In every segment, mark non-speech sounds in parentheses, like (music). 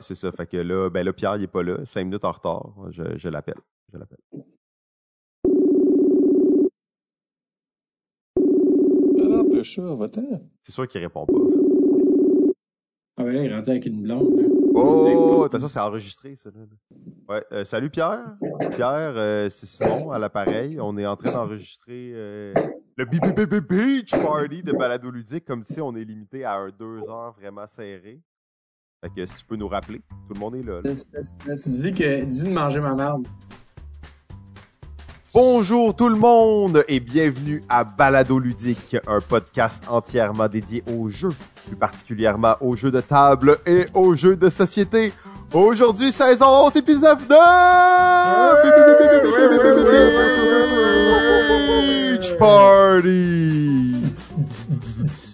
c'est ça. Fait que là, ben là, Pierre, il est pas là. Cinq minutes en retard. Je, je l'appelle. Je l'appelle. Alors, le chat, va-t'en. C'est sûr qu'il répond pas. Ah ben là, il est rendu avec une blonde. Là. Oh, attention, c'est enregistré, ça. Là. Ouais, euh, salut Pierre. Pierre, euh, c'est Simon à l'appareil. On est en train d'enregistrer euh, le BBB Beach Party de Balado Ludique. Comme si on est limité à un deux heures vraiment serré. Fait que si tu peux nous rappeler, tout le monde est là. là. Dis que dis de manger ma merde. Bonjour tout le monde et bienvenue à Balado Ludique, un podcast entièrement dédié aux jeux, plus particulièrement aux jeux de table et aux jeux de société. Aujourd'hui, saison 11, épisode 9! Beach Party! (laughs)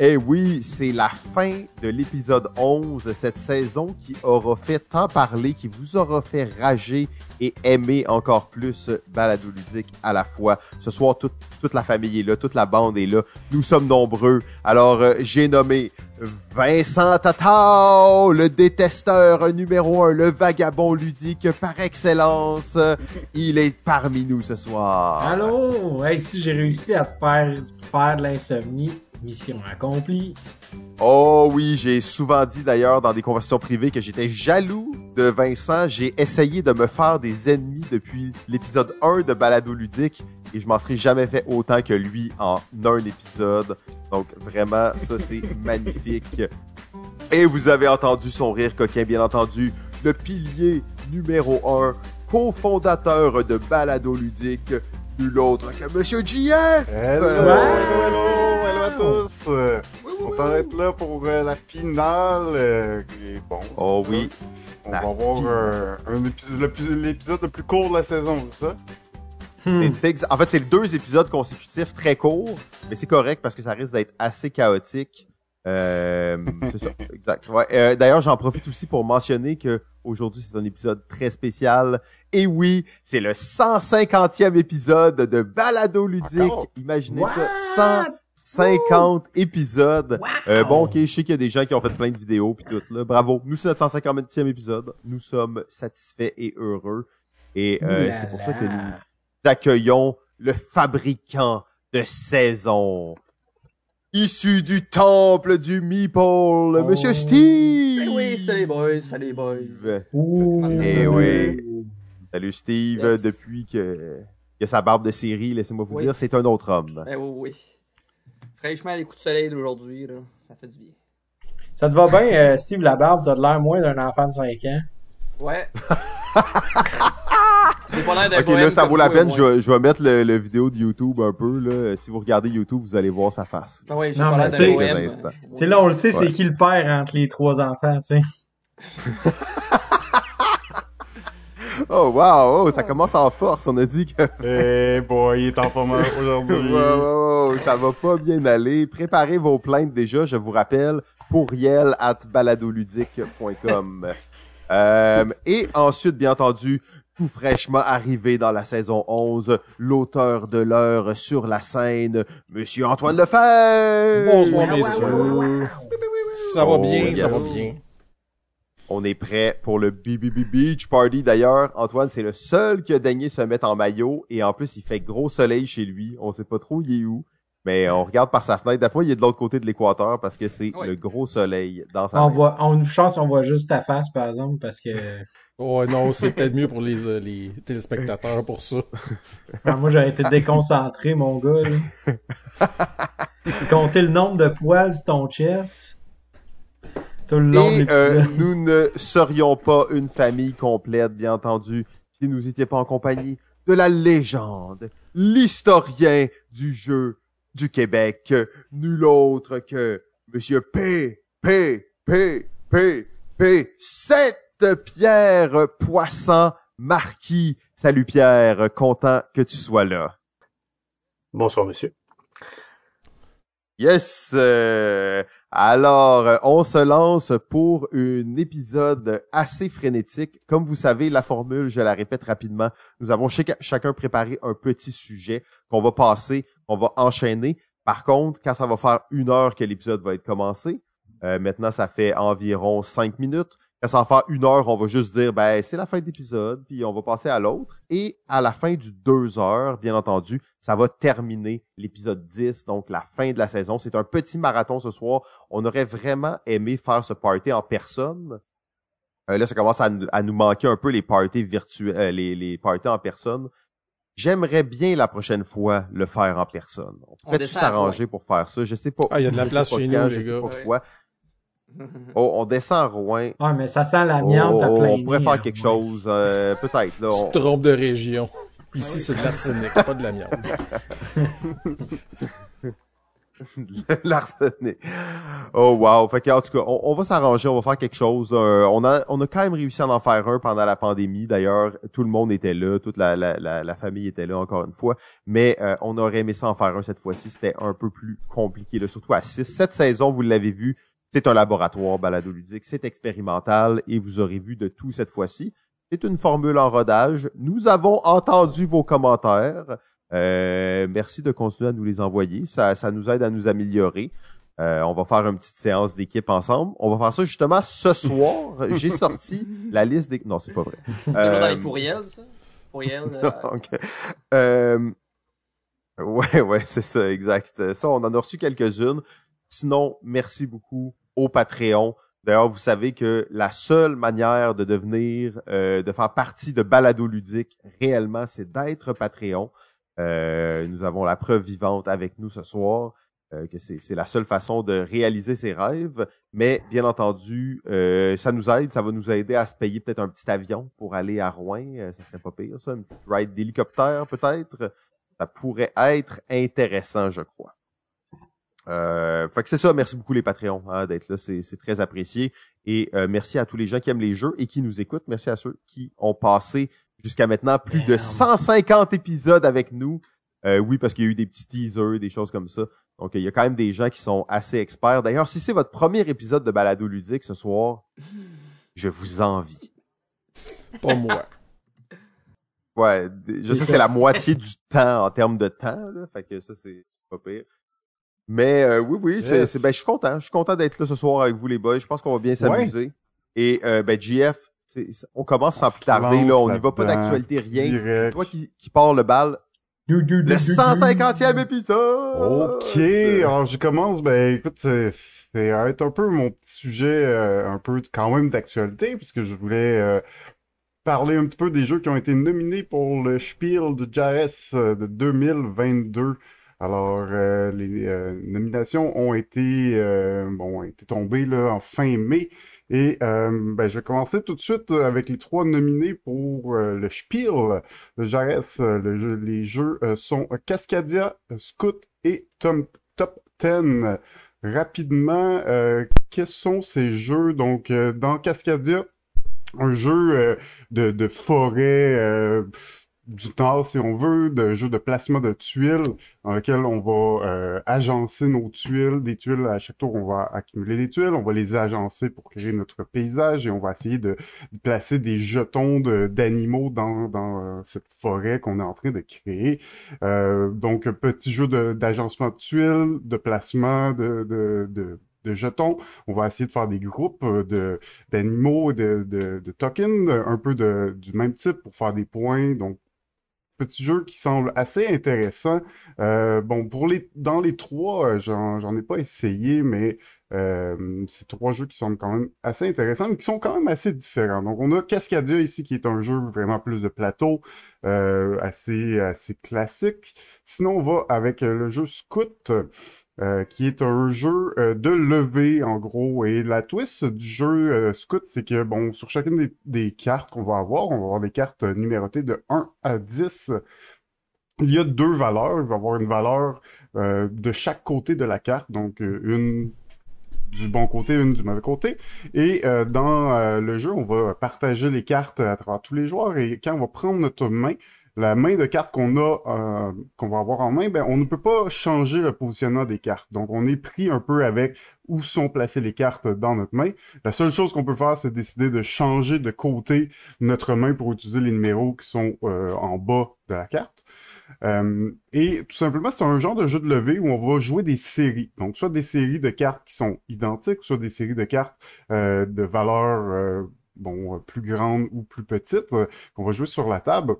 Eh oui, c'est la fin de l'épisode 11 de cette saison qui aura fait tant parler, qui vous aura fait rager et aimer encore plus Balado Ludique à la fois. Ce soir, toute, toute la famille est là, toute la bande est là. Nous sommes nombreux. Alors, euh, j'ai nommé Vincent Tatao, le détesteur numéro un, le vagabond ludique par excellence. Il est parmi nous ce soir. Allô? Hey, si j'ai réussi à te faire faire de l'insomnie, mission accomplie. Oh oui, j'ai souvent dit d'ailleurs dans des conversations privées que j'étais jaloux de Vincent. J'ai essayé de me faire des ennemis depuis l'épisode 1 de Balado Ludique et je m'en serais jamais fait autant que lui en un épisode. Donc vraiment, ça c'est (laughs) magnifique. Et vous avez entendu son rire coquin, bien entendu, le pilier numéro 1, cofondateur de Balado Ludique, nul autre que Monsieur! Hello, hello, hello, on va être là pour euh, la finale. euh, et bon, Oh oui, on la va voir finale. euh, l'épisode le plus court de la saison, c'est ça? Hmm. En fait, c'est deux épisodes consécutifs très courts, mais c'est correct parce que ça risque d'être assez chaotique. Euh, (laughs) c'est ça, exact. Ouais, euh, D'ailleurs, j'en profite aussi pour mentionner que aujourd'hui c'est un épisode très spécial. Et oui, c'est le 150e épisode de Balado Ludique. Encore? Imaginez What? ça, 150 épisodes. Wow! Euh, bon, ok, je sais qu'il y a des gens qui ont fait plein de vidéos puis tout là. Bravo. Nous, c'est notre 150e épisode. Nous sommes satisfaits et heureux. Et euh, c'est pour ça que nous accueillons le fabricant de saison. Issu du temple du Meeple, Monsieur Oh. Steve! Ben oui, salut boys, salut boys. Ouh. Eh oui. Salut Steve, Yes. depuis que, que sa barbe de série, laissez-moi vous Oui. dire, c'est un autre homme. Ben oui, oui. Fraîchement, les coups de soleil d'aujourd'hui, là, ça fait du bien. Ça te va bien, euh, Steve Labarbe? T'as de l'air moins d'un enfant de 5 ans. Ouais. (laughs) J'ai pas l'air d'un Ok, là, ça vaut la peine, je, vais- je vais mettre le, le vidéo de YouTube un peu, là. Si vous regardez YouTube, vous allez voir sa face. Ouais, j'ai Non, pas mais l'air tu sais- d'un bohème. Quelques instants. Tu sais, là, on le sait, c'est Ouais. qui le père entre les trois enfants, tu sais. (laughs) Oh, wow, oh, ça commence en force. On a dit que Eh boy, il est en forme (laughs) aujourd'hui. Wow, wow, ça va pas bien aller. Préparez vos plaintes déjà, je vous rappelle, pourriel at baladoludique.com. (laughs) euh, et ensuite, bien entendu, tout fraîchement arrivé dans la saison 11, l'auteur de l'heure sur la scène, Monsieur Antoine Lefebvre. Bonsoir, messieurs. Ça va Oh, bien, ça yes. va bien. On est prêt pour le BBB Beach Party. D'ailleurs, Antoine, c'est le seul qui a daigné se mettre en maillot. Et en plus, il fait gros soleil chez lui. On sait pas trop il est où. Mais on regarde par sa fenêtre. D'après il est de l'autre côté de l'équateur parce que c'est Oui. le gros soleil dans sa On voit, on, une chance, on voit juste ta face, par exemple, parce que (laughs) Ouais, non, c'est peut-être mieux pour les, euh, les téléspectateurs pour ça. (laughs) enfin, moi, j'aurais été déconcentré, mon gars. là. (laughs) Compter le nombre de poils sur ton chest. Tout le long de Et euh, nous ne serions pas une famille complète, bien entendu, si nous n'étions pas en compagnie de la légende, l'historien du jeu du Québec, nul autre que Monsieur P, P, P, P, P, Sept Pierre Poisson Marquis. Salut Pierre, content que tu sois là. Bonsoir, monsieur. Yes! euh, alors, euh, on se lance pour un épisode assez frénétique. Comme vous savez, la formule, je la répète rapidement, nous avons chac- chacun préparé un petit sujet qu'on va passer, qu'on va enchaîner. Par contre, quand ça va faire une heure que l'épisode va être commencé, Euh, maintenant, ça fait environ cinq minutes. Quand ça en fait une heure, on va juste dire, ben, c'est la fin de l'épisode, puis on va passer à l'autre. Et à la fin du deux heures, bien entendu, ça va terminer l'épisode 10, donc la fin de la saison. C'est un petit marathon ce soir. On aurait vraiment aimé faire ce party en personne. Euh, là, ça commence à, nous- à nous manquer un peu les parties virtuels, euh, les, les parties en personne. J'aimerais bien la prochaine fois le faire en personne. On à s'arranger pour faire ça? Je sais pas. Ah, il y a de la place chez nous, je les sais gars. Oh, on descend à Rouen. Ouais, mais ça sent l'amiante à Oh, plein on pourrait faire hein. quelque chose, euh, peut-être. Là, Tu on- te trompes de région. Ici, c'est de l'arsenic, pas de l'amiante. (laughs) L'arsenic. Oh wow. Fait que, en tout cas, on, on va s'arranger, on va faire quelque chose. Euh, on a on a quand même réussi à en faire un pendant la pandémie. D'ailleurs, tout le monde était là, toute la, la, la, la famille était là encore une fois. Mais euh, on aurait aimé ça en faire un cette fois-ci. C'était un peu plus compliqué, là, surtout à 6. Cette saison, vous l'avez vu, c'est un laboratoire balado-ludique, c'est expérimental et vous aurez vu de tout cette fois-ci. C'est une formule en rodage. Nous avons entendu vos commentaires. Euh, merci de continuer à nous les envoyer. Ça, ça nous aide à nous améliorer. Euh, on va faire une petite séance d'équipe ensemble. On va faire ça justement ce soir. (laughs) J'ai sorti la liste des... Non, c'est pas vrai. (laughs) C'est toujours dans les Euh, pourriels, ça? Pourriels. (laughs) euh, Ok. Euh, Ouais, ouais, c'est ça, exact. Ça, on en a reçu quelques-unes. Sinon, merci beaucoup au Patreon. D'ailleurs, vous savez que la seule manière de devenir, euh, de faire partie de Balado Ludique, réellement, c'est d'être Patreon. Euh, nous avons la preuve vivante avec nous ce soir euh, que c'est la seule façon de réaliser ses rêves. Mais bien entendu, ça nous aide, ça va nous aider à se payer peut-être un petit avion pour aller à Rouen. Ça serait pas pire, ça, une petite ride d'hélicoptère peut-être. Ça pourrait être intéressant, je crois. Euh, fait que c'est ça, merci beaucoup les Patreons hein, d'être là, c'est c'est très apprécié. Et euh, merci à tous les gens qui aiment les jeux et qui nous écoutent. Merci à ceux qui ont passé jusqu'à maintenant plus de Damn. 150 épisodes avec nous. Euh, oui, parce qu'il y a eu des petits teasers, des choses comme ça. Donc, il y a quand même des gens qui sont assez experts. D'ailleurs, si c'est votre premier épisode de Balado Ludique ce soir, je vous envie. Pas moi. Ouais, je sais que c'est la moitié du temps en termes de temps, là. Fait que ça, c'est pas pire. Mais euh, oui, oui, c'est, Yes. c'est- ben, je suis content. Je suis content d'être là ce soir avec vous, les boys. Je pense qu'on va bien s'amuser. Et euh, ben, c'est- on commence sans On plus tarder. Là, on n'y va pas d'actualité, rien. C'est toi qui, qui part le bal. Du, du, du, Le du, du. 150e épisode! Ok, alors je commence, ben écoute, c'est un peu mon petit sujet, euh, un peu quand même d'actualité, puisque je voulais euh, parler un petit peu des jeux qui ont été nominés pour le Spiel de Jarez euh, de 2022. Alors, euh, les euh, nominations ont été, euh, bon, ont été tombées là, en fin mai. Et euh, ben, je vais commencer tout de suite avec les trois nominés pour euh, le Spiel de Jarez. Euh, les jeux sont Cascadia, Scout et Tom, Top 10. Rapidement, quels sont ces jeux? Donc, dans Cascadia, un jeu de, de forêt du Nord, si on veut, de jeu de placement de tuiles dans lequel on va euh, agencer nos tuiles. Des tuiles, à chaque tour, on va accumuler des tuiles, on va les agencer pour créer notre paysage et on va essayer de, placer des jetons d'animaux dans, dans euh, cette forêt qu'on est en train de créer. Euh, donc, petit jeu d'agencement de tuiles, de placement de, de, de, jetons. On va essayer de faire des groupes euh, d'animaux, de, de, de tokens, un peu de, du même type pour faire des points. Donc, petit jeu qui semble assez intéressant. Euh, bon, pour les dans les trois, euh, j'en ai pas essayé, mais euh, c'est trois jeux qui semblent quand même assez intéressants, mais qui sont quand même assez différents. Donc, on a Cascadia ici, qui est un jeu vraiment plus de plateau, euh, assez assez classique. Sinon, on va avec euh, le jeu Scout. Euh, qui est un jeu euh, de levée en gros. Et la twist du jeu euh, Scout, c'est que bon, sur chacune des, cartes qu'on va avoir, on va avoir des cartes euh, numérotées de 1 à 10. Il y a deux valeurs. Il va y avoir une valeur de chaque côté de la carte, donc une du bon côté, une du mauvais côté. Et dans le jeu, on va partager les cartes à travers tous les joueurs. Et quand on va prendre notre main, la main de cartes qu'on a, euh, qu'on va avoir en main, ben, on ne peut pas changer le positionnement des cartes. Donc, on est pris un peu avec où sont placées les cartes dans notre main. La seule chose qu'on peut faire, c'est décider de changer de côté notre main pour utiliser les numéros qui sont euh, en bas de la carte. Euh, et tout simplement, c'est un genre de jeu de levée où on va jouer des séries. Donc, soit des séries de cartes qui sont identiques, soit des séries de cartes euh, de valeur euh, bon, plus grande ou plus petite euh, qu'on va jouer sur la table.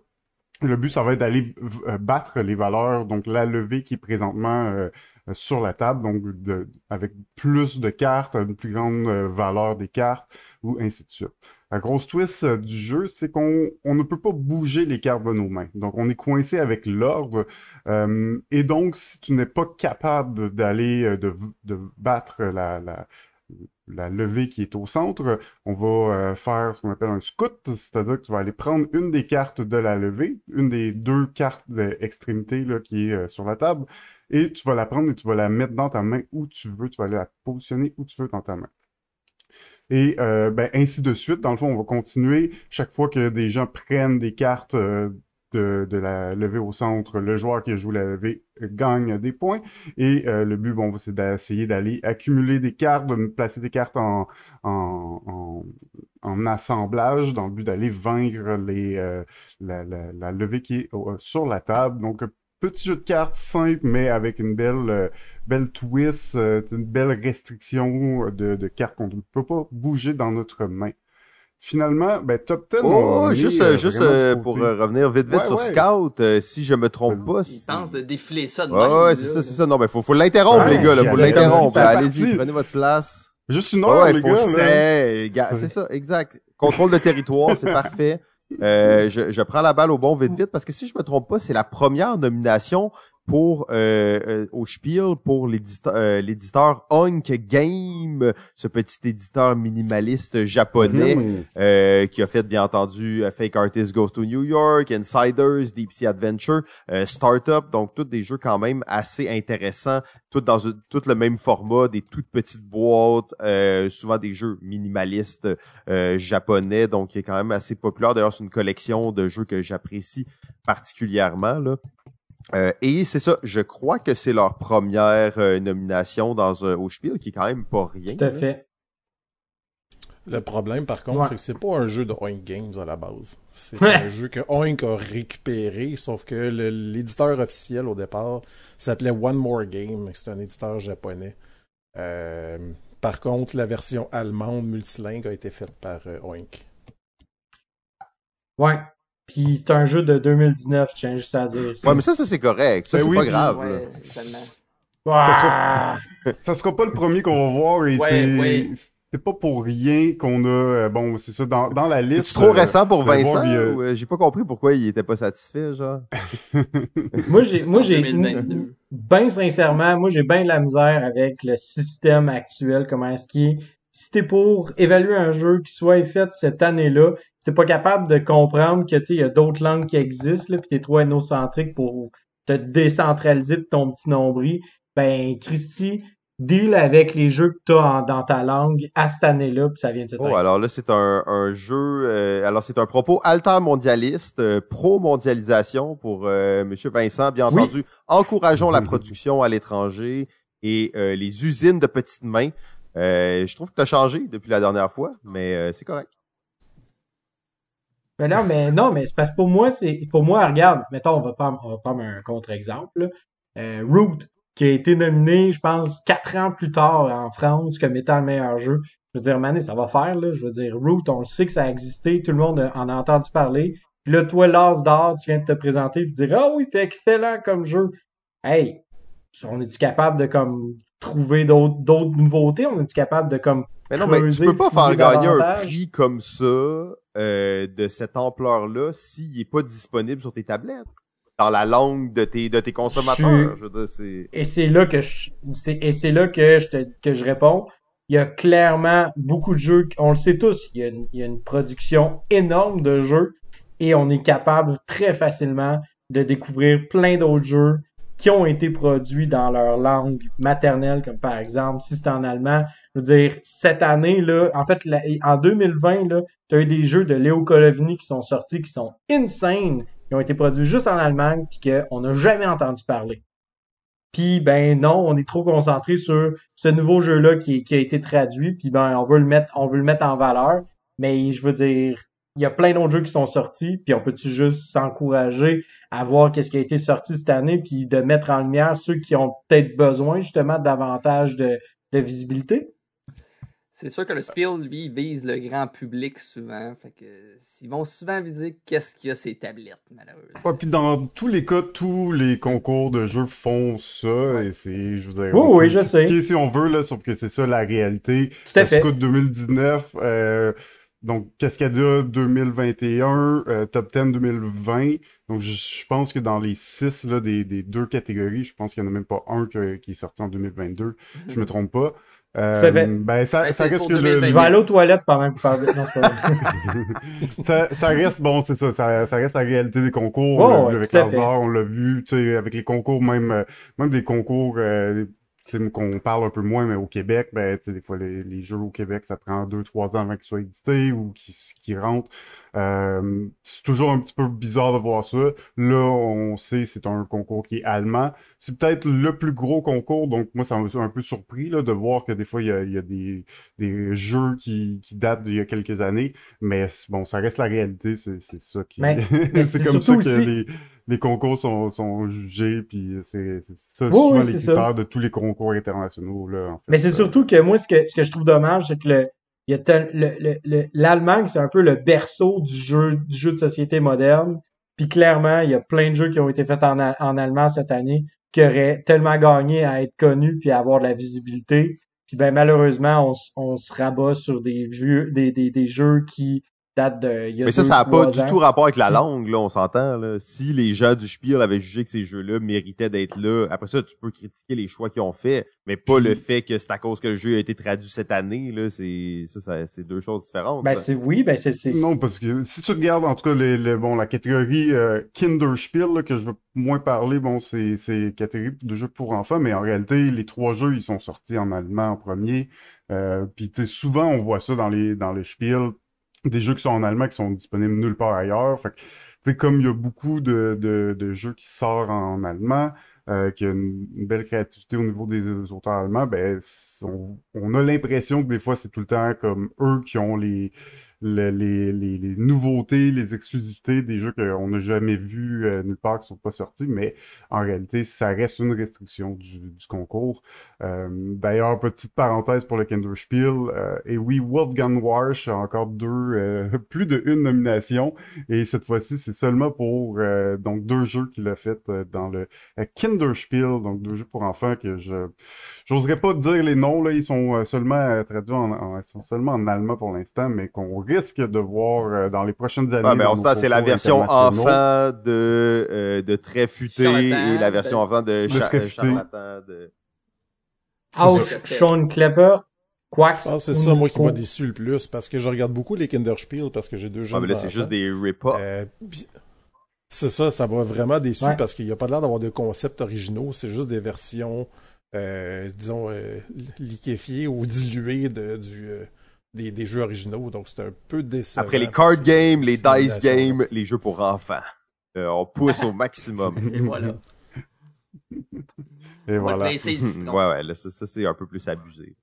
Le but, ça va être d'aller euh, battre les valeurs, donc la levée qui est présentement euh, euh, sur la table, donc de, avec plus de cartes, une plus grande euh, valeur des cartes, ou ainsi de suite. La grosse twist du jeu, c'est qu'on on ne peut pas bouger les cartes de nos mains. Donc, on est coincé avec l'ordre. euh, et donc, si tu n'es pas capable d'aller, de, de battre la, la, la levée qui est au centre, on va euh, faire ce qu'on appelle un scout, c'est-à-dire que tu vas aller prendre une des cartes de la levée, une des deux cartes d'extrémité là, qui est euh, sur la table, et tu vas la prendre et tu vas la mettre dans ta main où tu veux, tu vas aller la positionner où tu veux dans ta main. Et euh, ben, ainsi de suite. Dans le fond, on va continuer. Chaque fois que des gens prennent des cartes euh, de, la levée au centre, le joueur qui a joué la levée gagne des points. Et euh, le but, bon, c'est d'essayer d'aller accumuler des cartes, de placer des cartes en, assemblage dans le but d'aller vaincre les, euh, la, levée qui est euh, sur la table. Donc, petit jeu de cartes simple, mais avec une belle, twist, une belle restriction de, de cartes qu'on ne peut pas bouger dans notre main. Finalement, ben, Top 10, Oh, juste, euh, juste euh, de pour euh, revenir vite vite Ouais, sur ouais. Scout, euh, si je me trompe Vas-y. pas. Il c'est- pense de défiler ça de Ouais, même, ouais, c'est ça, c'est ça. Non, ben faut, faut l'interrompre, Ouais, les gars, là, faut l'interrompre. Allez-y, prenez votre place. Juste une Ouais, heure, ouais, les faut gars, c'est, gars, c'est ça, exact. Contrôle de territoire, c'est parfait. Euh, je, je prends la balle au bon vite vite parce que si je me trompe pas, c'est la première nomination pour euh, euh, au Spiel pour l'éditeur euh, l'éditeur Hunk Game, ce petit éditeur minimaliste japonais Mhm. euh, qui a fait bien entendu Fake Artist Goes to New York, Insiders, Deep Sea Adventure, Startup, donc tous des jeux quand même assez intéressants, tous dans tout le même format, des toutes petites boîtes, euh, souvent des jeux minimalistes euh, japonais, donc qui est quand même assez populaire. D'ailleurs, c'est une collection de jeux que j'apprécie particulièrement là. Euh, et c'est ça, je crois que c'est leur première euh, nomination dans un au Spiel, qui est quand même pas rien. Tout à là. fait. Le problème, par contre, Ouais. c'est que c'est pas un jeu de Oink Games à la base. C'est Ouais. un jeu que Oink a récupéré, sauf que l'éditeur officiel au départ s'appelait One More Game. C'est un éditeur japonais. Euh, par contre, la version allemande multilingue a été faite par euh, Oink. Ouais. Puis c'est un jeu de 2019, je tiens juste à dire. Ouais, mais ça, ça c'est correct. Ça, Ben c'est oui, pas grave. Ça sera pas le premier qu'on va voir et Ouais, c'est ouais. c'est pas pour rien qu'on a euh, bon c'est ça dans, dans la liste. C'est trop euh, récent pour Vincent voir, ou euh, j'ai pas compris pourquoi il était pas satisfait, genre? (laughs) Moi, j'ai, moi, j'ai, 2022. ben sincèrement, moi, j'ai bien de la misère avec le système actuel, comment est-ce qu'il est. Si t'es pour évaluer un jeu qui soit fait cette année-là, si t'es pas capable de comprendre que, tu sais, il y a d'autres langues qui existent, là, pis t'es trop énocentrique pour te décentraliser de ton petit nombril, ben, Christy, deal avec les jeux que t'as dans ta langue à cette année-là, pis ça vient de cette Oh, année. alors là, c'est un, un jeu. euh, alors, c'est un propos altermondialiste, euh, pro-mondialisation pour euh, Monsieur Vincent. Bien Oui. entendu, encourageons la production à l'étranger et euh, les usines de petites mains. Euh, je trouve que tu as changé depuis la dernière fois, mais euh, c'est correct. Mais non, mais non, mais c'est parce que pour moi, c'est pour moi, regarde, mettons, on va prendre, on va un contre-exemple. Euh, Root, qui a été nominé, je pense, quatre ans plus tard en France comme étant le meilleur jeu. Je veux dire, Mané, ça va faire, là. Je veux dire, Root, on le sait que ça a existé, tout le monde en a entendu parler. Puis là, toi, Lars d'or, tu viens de te présenter et dire Ah oui, c'est excellent comme jeu. Hey, on est-tu capable de comme trouver d'autres nouveautés? On est-tu capable de comme Mais non, mais tu peux pas faire gagner un prix comme ça, euh, de cette ampleur-là, s'il est pas disponible sur tes tablettes, dans la langue de tes de tes consommateurs. Je veux dire, c'est. Et c'est là que je, c'est, et c'est là que je te, que je réponds. Il y a clairement beaucoup de jeux, on le sait tous, il y a une, il y a une production énorme de jeux et on est capable très facilement de découvrir plein d'autres jeux qui ont été produits dans leur langue maternelle, comme par exemple, si c'est en allemand, je veux dire, cette année, là, en fait, en 2020, là, tu as eu des jeux de Léo Colovini qui sont sortis, qui sont insane, qui ont été produits juste en Allemagne, puis qu'on n'a jamais entendu parler. Puis ben non, on est trop concentré sur ce nouveau jeu-là qui, qui a été traduit, puis ben on veut le mettre, on veut le mettre en valeur. Mais je veux dire, il y a plein d'autres jeux qui sont sortis, puis on peut-tu juste s'encourager à voir qu'est-ce qui a été sorti cette année, puis de mettre en lumière ceux qui ont peut-être besoin justement davantage de, de visibilité? C'est sûr que le Spiel, lui, vise le grand public souvent. Fait que ils vont souvent viser qu'est-ce qu'il y a ces tablettes, malheureusement. Ouais, puis dans tous les cas, tous les concours de jeux font ça, et c'est, je vous ai Oui, oui, je sais. si on veut, là, sauf que c'est ça la réalité. Tout à Le fait. Scout 2019, euh, donc Cascadia 2021, euh, Top 10 2020. Donc je, je pense que dans les six là, des, des deux catégories, je pense qu'il n'y en a même pas un que- qui est sorti en 2022. Je me trompe pas. Euh, fait. ben ça, Ben, ça c'est reste que le, 2022. Je vais aller aux toilettes pendant que vous parlez. Non, vrai. (laughs) ça, ça reste bon, c'est ça, ça, ça reste la réalité des concours. L'a vu ouais, avec Lazare, on l'a vu, tu sais, avec les concours, même, euh, même des concours, euh, qu'on parle un peu moins, mais au Québec, ben, des fois, les, les jeux au Québec, ça prend deux, trois ans avant qu'ils soient édités ou qu'ils rentrent. Euh, c'est toujours un petit peu bizarre de voir ça. Là, on sait, c'est un concours qui est allemand. C'est peut-être le plus gros concours, donc moi, ça m'a un peu surpris, là, de voir que des fois, il y a, il y a des, des jeux qui, qui datent d'il y a quelques années. Mais bon, ça reste la réalité, c'est c'est ça qui. (laughs) C'est comme ça que aussi- les, les concours sont, sont jugés, puis c'est ça Oui, souvent oui, les ça. critères de tous les concours internationaux là. En fait. Mais c'est surtout que moi, ce que, ce que je trouve dommage, c'est que le, il y a tel- le, le, le- l'Allemagne, c'est un peu le berceau du jeu, du jeu de société moderne. Puis clairement, il y a plein de jeux qui ont été faits en, en allemand cette année qui auraient tellement gagné à être connus puis à avoir de la visibilité. Puis ben malheureusement, on, on se rabat sur des vieux, des, des, des jeux qui datent de il y a Mais ça, deux, ça n'a pas du tout rapport avec la langue, là, on s'entend, là. Si les gens du Spiel avaient jugé que ces jeux-là méritaient d'être là, après ça, tu peux critiquer les choix qu'ils ont fait, mais pas le fait que c'est à cause que le jeu a été traduit cette année, là, c'est, ça, ça- c'est deux choses différentes. Ben c'est oui, ben c'est c'est Non, parce que si tu regardes en tout cas les, les- bon la catégorie euh, Kinderspiel là, que je veux moins parler, bon c'est c'est catégorie de jeux pour enfants, mais en réalité les trois jeux ils sont sortis en allemand en premier. Euh, Puis tu sais souvent on voit ça dans les dans les Spiel, des jeux qui sont en allemand qui sont disponibles nulle part ailleurs. Fait que comme il y a beaucoup de, de, de jeux qui sortent en allemand, euh, qu'il y a une, belle créativité au niveau des, auteurs allemands, ben on, on a l'impression que des fois c'est tout le temps comme eux qui ont les le- les, les, les nouveautés, les exclusivités des jeux qu'on n'a jamais vus euh, nulle part qui sont pas sortis, mais en réalité, ça reste une restriction du, du concours. Euh, D'ailleurs, petite parenthèse pour le Kinderspiel, euh, et oui, Wolfgang Warsch a encore deux, euh, (laughs) plus de une nomination, et cette fois-ci, c'est seulement pour euh, donc deux jeux qu'il a fait euh, dans le Kinderspiel, donc deux jeux pour enfants que je j'oserais pas dire les noms là, ils sont seulement traduits en, en- ils sont seulement en allemand pour l'instant, mais qu'on de voir euh, dans les prochaines années. Ouais, ben, on c'est la version enfant de, euh, de Très Futé et la version enfant de, de cha- euh, Futé. Charlatan de... Ça. Sean Klepper, Quax. Je pense que c'est ça, moi, qui m'a déçu le plus, parce que je regarde beaucoup les Kinderspiel, parce que j'ai deux Ah, jeunes mais là, c'est juste des rip-offs. Euh, c'est ça, ça m'a vraiment déçu Ouais. parce qu'il n'y a pas l'air d'avoir de concepts originaux, c'est juste des versions, euh, disons, euh, liquéfiées ou diluées de, du, euh, des, des jeux originaux, donc c'est un peu décevant. Après les card games, les dice games, les jeux pour enfants. Euh, on pousse au maximum. (laughs) Et voilà. Et voilà. ouais, ouais, là, ça, ça, c'est un peu plus abusé.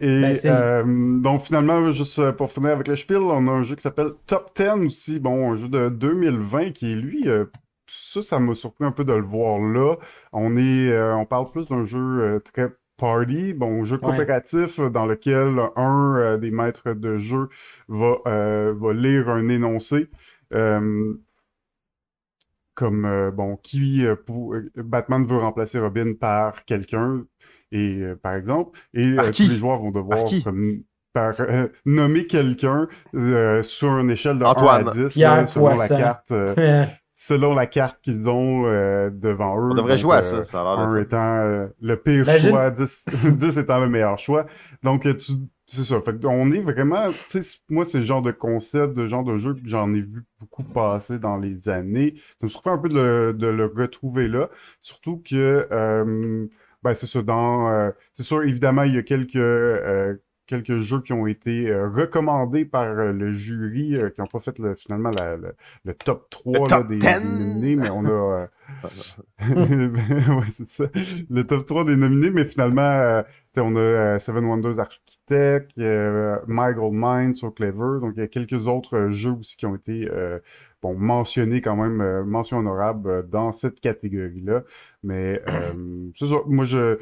Et Ben, euh, donc finalement, juste euh, pour finir avec le spiel, on a un jeu qui s'appelle Top 10 aussi, bon, un jeu de 2020 qui est lui, euh, ça, ça m'a surpris un peu de le voir là. On est, euh, on parle plus d'un jeu euh, très party, bon, jeu coopératif dans lequel un euh, des maîtres de jeu va, euh, va lire un énoncé. Euh, comme bon qui pour Batman veut remplacer Robin par quelqu'un et par exemple et tous les joueurs vont devoir Par nommer quelqu'un sur une échelle de Antoine. 1 à 10 Pierre là, selon la carte (laughs) selon la carte qu'ils ont euh, devant eux On devrait Donc, jouer à euh, ça, ça a l'air un étant euh, le pire Imagine- choix, 10, 10 (laughs) étant le meilleur choix. Donc, euh, tu, c'est ça. Fait que on est vraiment, tu sais, moi, c'est le genre de concept, de genre de jeu que j'en ai vu beaucoup passer dans les années. Ça me surprend un peu de le, de le retrouver là. Surtout que, euh, ben, c'est ça, dans, euh, c'est sûr, évidemment, il y a quelques, euh, quelques jeux qui ont été euh, recommandés par euh, le jury, euh, qui n'ont pas fait le, finalement la- le, le top 3 Le là, top des, 10. des nominés, mais on a, euh, (laughs) (laughs) ouais, c'est ça. Le top 3 des nominés, mais finalement, euh, on a euh, Seven Wonders Architect, euh, My Gold Mine sur Clever. Donc, il y a quelques autres jeux aussi qui ont été euh, bon, mentionnés quand même, euh, mention honorable euh, dans cette catégorie-là. Mais euh, c'est ça, moi, je-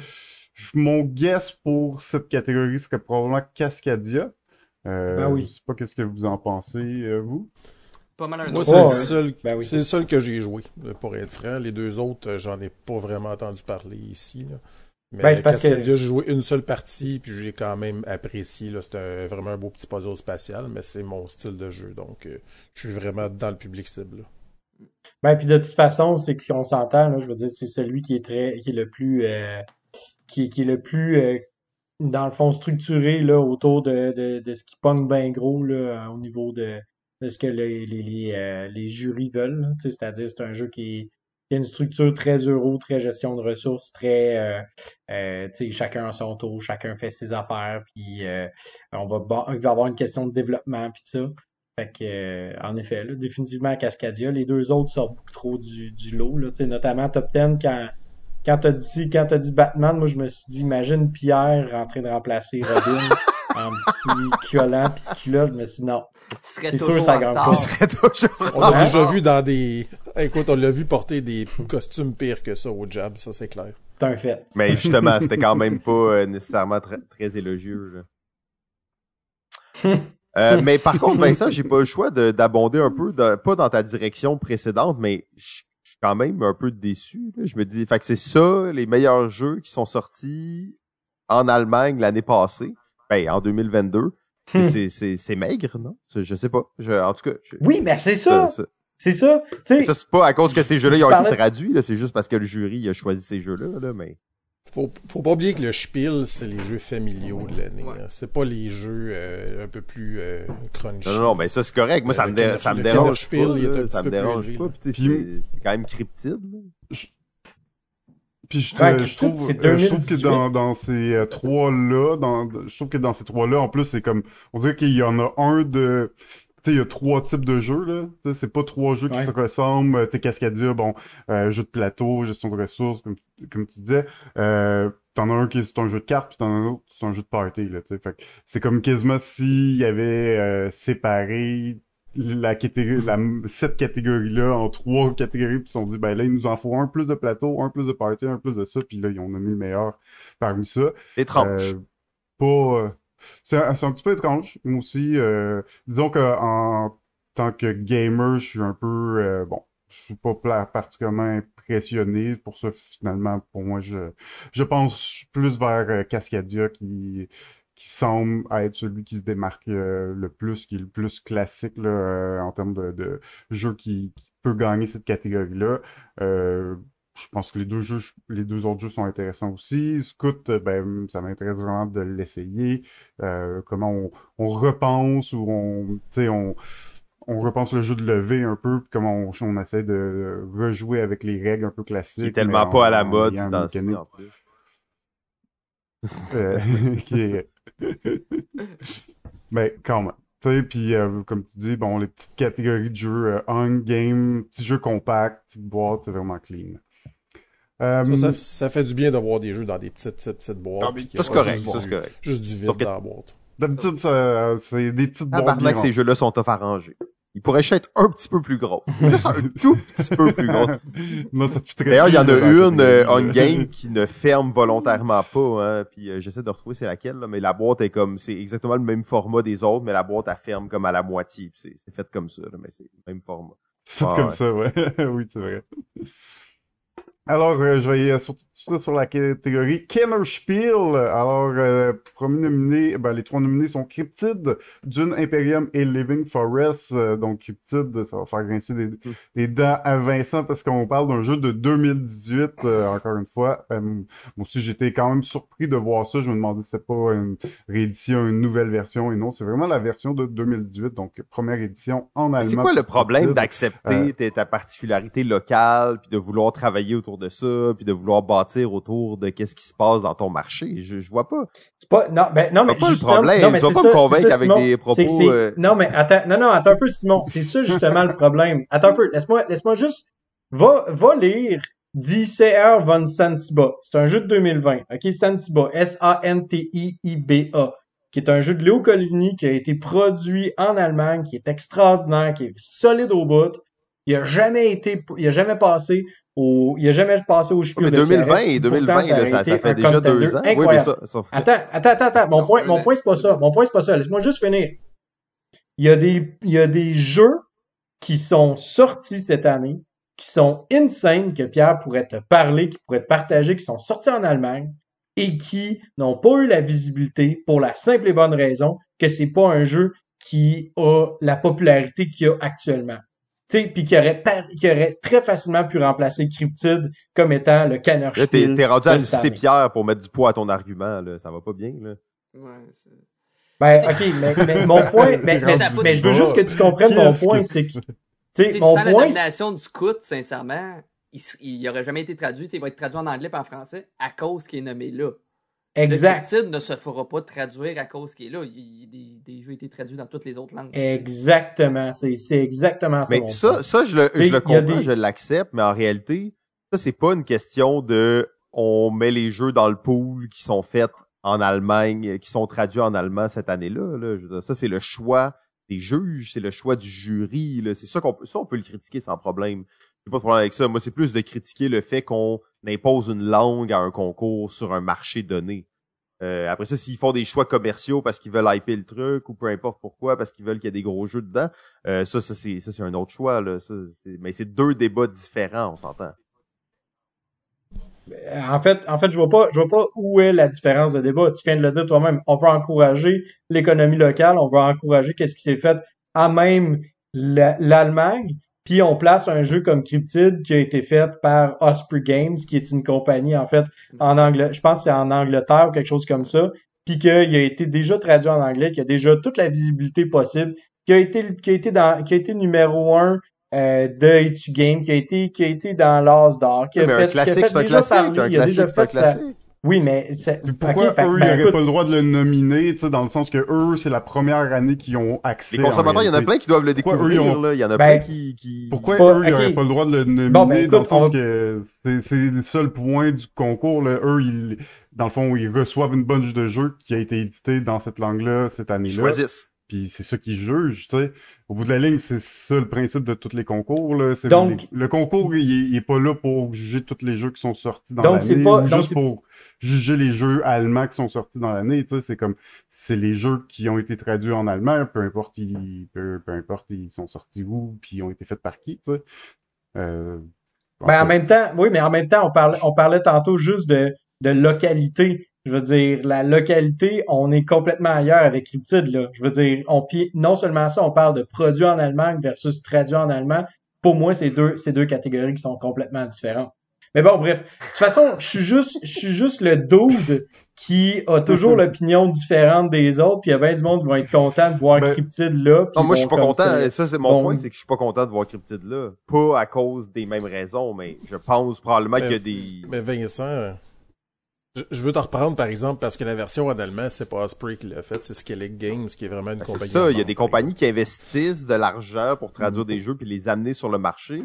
mon guess pour cette catégorie serait probablement Cascadia. Euh, Ben oui. Je sais pas qu'est-ce que vous en pensez, euh, vous. Pas mal un Moi, autre. c'est le seul, Ben oui. c'est le seul que j'ai joué, euh, pour être franc. Les deux autres, euh, j'en ai pas vraiment entendu parler ici. Là. Mais Ben, c'est parce que- Cascadia, j'ai joué une seule partie, puis j'ai quand même apprécié. Là, c'est un- vraiment un beau petit puzzle spatial, mais c'est mon style de jeu, donc euh, je suis vraiment dans le public cible. là. Ben, puis de toute façon, c'est que si on s'entend, là, je veux dire, c'est celui qui est très, qui est le plus, euh, qui, est le plus, euh, dans le fond, structuré, là, autour de, de, ce qui pogne bien gros, là, euh, au niveau de, de ce que les, les, les, euh, les jurys veulent, c'est-à-dire, c'est un jeu qui, a une structure très euro, très gestion de ressources, très, chacun à son tour, chacun fait ses affaires, puis on va, il va avoir une question de développement, puis ça. Fait que, en effet, là, définitivement Cascadia. Les deux autres sortent beaucoup trop du, du lot, là, notamment Top 10 quand, quand t'as dit, quand t'as dit Batman, moi, je me suis dit, imagine Pierre en train de remplacer Robin (laughs) en petit culant pis culotte. Je me suis dit, non. Ce serait C'est sûr, toujours ça gagne pas. Toujours... On l'a déjà vu dans des. Écoute, on l'a vu porter des costumes pires que ça au jab, ça c'est clair. C'est un fait. Mais justement, c'était quand même pas euh, nécessairement très, très élogieux. là. (laughs) Euh, mais par contre, Vincent, j'ai pas le choix de- d'abonder un peu, de- pas dans ta direction précédente, mais je suis quand même un peu déçu. là. Je me dis, fait que c'est ça, les meilleurs jeux qui sont sortis en Allemagne l'année passée, ben en 2022. Et c'est- C'est c'est maigre, non? Je sais pas. Je, en tout cas, je- Oui, mais c'est ça, ça. ça, C'est ça. Ça, c'est pas à cause que ces jeux-là ils ont parlais- été traduits, là, c'est juste parce que le jury a choisi ces jeux-là, là, mais. Faut, faut pas oublier que le Spiel, c'est les jeux familiaux de l'année. Ouais. hein. C'est pas les jeux euh, un peu plus euh, crunchy. Non, non, non, mais ça c'est correct. Moi, ça me, dé- ça me le dérange Kenner pas. Spiel, il est un ça petit me peu plus dérange élevé, pas. Puis, Puis- c'est quand même cryptide. là. Puis je, Ouais, je trouve, euh, je trouve que 2018. dans, dans ces euh, trois-là, dans, je trouve que dans ces trois-là, en plus, c'est comme, on dirait qu'il y en a un de, il y a trois types de jeux, là. C'est pas trois jeux qui se ressemblent. Euh, sais, Cascadia, bon, euh, jeu de plateau, gestion de ressources, comme, comme tu disais. Euh, t'en as un qui est c'est un jeu de cartes, puis t'en as un autre c'est un jeu de party, là, tu sais. Fait que c'est comme quasiment s'il y avait euh, séparé la catégorie, la, cette catégorie-là en trois catégories, puis ils se sont dit, ben là, il nous en faut un plus de plateau, un plus de party, un plus de ça, puis là, ils ont nommé le meilleur parmi ça. Étrange. Euh, pas, euh, c'est un, un petit peu étrange, moi aussi. euh, disons que en tant que gamer, je suis un peu, euh, bon, je suis pas particulièrement impressionné. Pour ça, finalement, pour moi, je, je pense plus vers euh, Cascadia qui, qui semble être celui qui se démarque euh, le plus, qui est le plus classique là, euh, en termes de, de jeu qui, qui peut gagner cette catégorie-là. Euh, je pense que les deux jeux, les deux autres jeux sont intéressants aussi. Scout, euh, ben, ça m'intéresse vraiment de l'essayer. Euh, comment on, on repense ou on, on, on repense le jeu de lever un peu, puis comment on, on essaie de rejouer avec les règles un peu classiques. Qui est tellement pas à la mode dans ce mécanique, (laughs) plus. euh, (laughs) qui est... Mais (laughs) quand même. Tu sais, puis euh, comme tu dis, bon, les petites catégories de jeux euh, on game, petits jeux compacts, petite boîte, c'est vraiment clean. Euh, Ça, ça, ça fait du bien d'avoir des jeux dans des petites, petites, petites boîtes. Ah, Ça, c'est correct. Juste, Ça, c'est du, correct. juste du vide que- dans la boîte. D'habitude, ça- c'est des petites boîtes bien Tabarnak, ces jeux-là sont à ranger. Ils pourraient juste être un petit peu plus gros. (laughs) Juste un tout petit peu plus gros. (laughs) Ça D'ailleurs, il y en a une euh, catégorie. on game qui ne ferme volontairement pas. Hein, puis euh, j'essaie de retrouver c'est laquelle, là, mais la boîte est comme c'est exactement le même format des autres, mais la boîte elle ferme comme à la moitié. puis C'est c'est fait comme ça, là, mais c'est le même format. C'est Ah, comme ouais. ça, ouais. (laughs) oui, c'est vrai. Alors, euh, je vais euh, surtout ça sur la catégorie Kenner Spiel. Alors, euh, premier nominé, ben, les trois nominés sont Cryptid, Dune Imperium et Living Forest. Euh, donc, Cryptid, ça va faire grincer des, des dents à Vincent parce qu'on parle d'un jeu de 2018, euh, encore une fois. Euh, moi aussi, j'étais quand même surpris de voir ça. Je me demandais si c'était pas une réédition, une nouvelle version. Et non, c'est vraiment la version de 2018, donc première édition en allemand. C'est quoi le problème d'accepter ta- ta particularité locale, puis de vouloir travailler autour de ça, puis de vouloir bâtir autour de qu'est-ce qui se passe dans ton marché Je, je vois pas. C'est pas, non, ben, non, mais pas le problème. non, mais Tu vas pas ça, me convaincre ça, avec des propos, euh, Non, mais attends, non, non, attends un peu, Simon. C'est ça, justement, le problème. Attends un peu. Laisse-moi, laisse-moi juste, va, va lire DCR von Santiba. C'est un jeu de 2020. OK, Santiba. S-A-N-T-I-I-B-A. qui est un jeu de Léo Coligny qui a été produit en Allemagne, qui est extraordinaire, qui est solide au bout. Il a jamais été, il a jamais passé au, il a jamais passé au Spiel mais de 2020 CRS. et Pourtant, 2020, ça là, aurait ça, été ça fait déjà deux ans. Oui, mais ça, Attends, attends, attends, attends. Mon Non, point, mon mais- point, c'est pas ça. Mon point, c'est pas ça. Laisse-moi juste finir. Il y a des, il y a des jeux qui sont sortis cette année, qui sont insane, que Pierre pourrait te parler, qui pourrait te partager, qui sont sortis en Allemagne et qui n'ont pas eu la visibilité pour la simple et bonne raison que c'est pas un jeu qui a la popularité qu'il y a actuellement. Tu sais, puis qui aurait, par- qui aurait très facilement pu remplacer Cryptid comme étant le canard Là, t'es, t'es rendu à citer Pierre pour mettre du poids à ton argument, là. Ça va pas bien, là. Ouais, c'est- Ben, ok, mais, mais mon (laughs) point, mais, pas je veux juste que tu comprennes mon point, c'est que, tu sais, mon sans la point, nomination du scout, sincèrement, il, il aurait jamais été traduit. Il va être traduit en anglais et en français à cause qu'il est nommé là. Exact, Le ne se fera pas traduire à cause qu'il est là. Il, il- des, des jeux ont été traduits dans toutes les autres langues. exactement, c'est, c'est exactement ça. Mais ça, ça, je le, je le comprends, des- je l'accepte, mais en réalité, ça, c'est pas une question de on met les jeux dans le pool qui sont faits en Allemagne, qui sont traduits en allemand cette année-là. Là. Ça, c'est le choix des juges, c'est le choix du jury. Là. C'est ça qu'on peut, ça, on peut le critiquer sans problème. J'ai pas de problème avec ça. Moi, c'est plus de critiquer le fait qu'on impose une langue à un concours sur un marché donné. Euh, après ça, s'ils font des choix commerciaux parce qu'ils veulent hyper le truc ou peu importe pourquoi, parce qu'ils veulent qu'il y ait des gros jeux dedans, euh, ça, ça c'est ça c'est un autre choix là. Ça, mais c'est deux débats différents, on s'entend. En fait, en fait, je vois pas, je vois pas où est la différence de débat. Tu viens de le dire toi-même. On veut encourager l'économie locale, on veut encourager qu'est-ce qui s'est fait à même la- l'Allemagne. Puis on place un jeu comme Cryptid qui a été fait par Osprey Games, qui est une compagnie en fait en anglais, je pense c'est en Angleterre ou quelque chose comme ça. Puis qu'il a été déjà traduit en anglais, qui a déjà toute la visibilité possible, qui a été qui a été dans qui a été numéro un euh, de Etu Game, qui a été qui a été dans l'As d'or, qui a mais fait un qui a classique, fait c'est un déjà classique, un c'est classique. Oui, mais pourquoi eux, ils ben, n'auraient écoute, pas le droit de le nominer, tu sais, dans le sens que eux, c'est la première année qu'ils ont accès. Les consommateurs, il y en a plein qui doivent le Pourquoi eux, découvrir, ils ont- là. Il y en a Ben, plein qui, qui... Pourquoi pas- eux, ils n'auraient pas le droit de le nominer Bon, ben, dans le on sens que c'est c'est le seul point du concours, là. Eux, ils, dans le fond, ils reçoivent une bunch de jeux qui a été édité dans cette langue-là cette ils année-là. choisissent. Puis c'est ça qu'ils jugent, tu sais. Au bout de la ligne, c'est ça le principe de tous les concours, là. C'est Donc- les- le concours, il, est- il est pas là pour juger tous les jeux qui sont sortis dans Donc, c'est l'année, juste pour juger les jeux allemands qui sont sortis dans l'année, tu sais. C'est comme, c'est les jeux qui ont été traduits en allemand, peu importe ils, peu, peu importe ils sont sortis où, puis ils ont été faits par qui, tu sais. Euh, Ben, en même temps, oui, mais en même temps, on parlait, on parlait tantôt juste de, de localité. Je veux dire, la localité, on est complètement ailleurs avec Cryptid, là. Je veux dire, on non seulement ça, on parle de produit en Allemagne versus traduit en allemand. Pour moi, c'est deux, c'est deux catégories qui sont complètement différentes. Mais bon, bref. De toute façon, je suis juste, je suis juste le dude qui a toujours (laughs) l'opinion différente des autres, puis il y a bien du monde qui vont être content de voir Ben, Cryptid là. puis Non, moi, je suis pas content. ça- Ça, c'est mon Bon. point, c'est que je suis pas content de voir Cryptid là. Pas à cause des mêmes raisons, mais je pense probablement qu'il y a des... Mais Vincent, je, je veux te reprendre par exemple parce que la version en allemand, c'est pas Osprey qui l'a fait, c'est Skellig Games qui est vraiment une Ben, c'est compagnie. ça, il y a des compagnies qui investissent de l'argent pour traduire des jeux puis les amener sur le marché.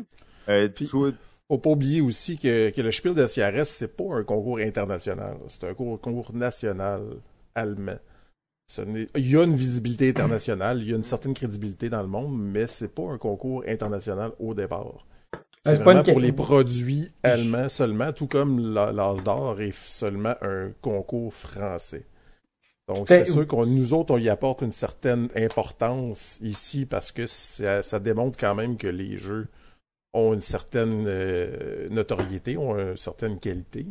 Euh, Puis- toi- Faut pas oublier aussi que, que le Spiel des CRS, c'est pas un concours international. C'est un concours, national allemand. Il y a une visibilité internationale, il y a une certaine crédibilité dans le monde, mais c'est pas un concours international au départ. C'est c'est vraiment pour les produits allemands seulement, tout comme la- l'As d'or est seulement un concours français. Donc Fait- c'est sûr qu'on nous autres, on y apporte une certaine importance ici parce que ça, ça démontre quand même que les jeux ont une certaine euh, notoriété, ont une certaine qualité.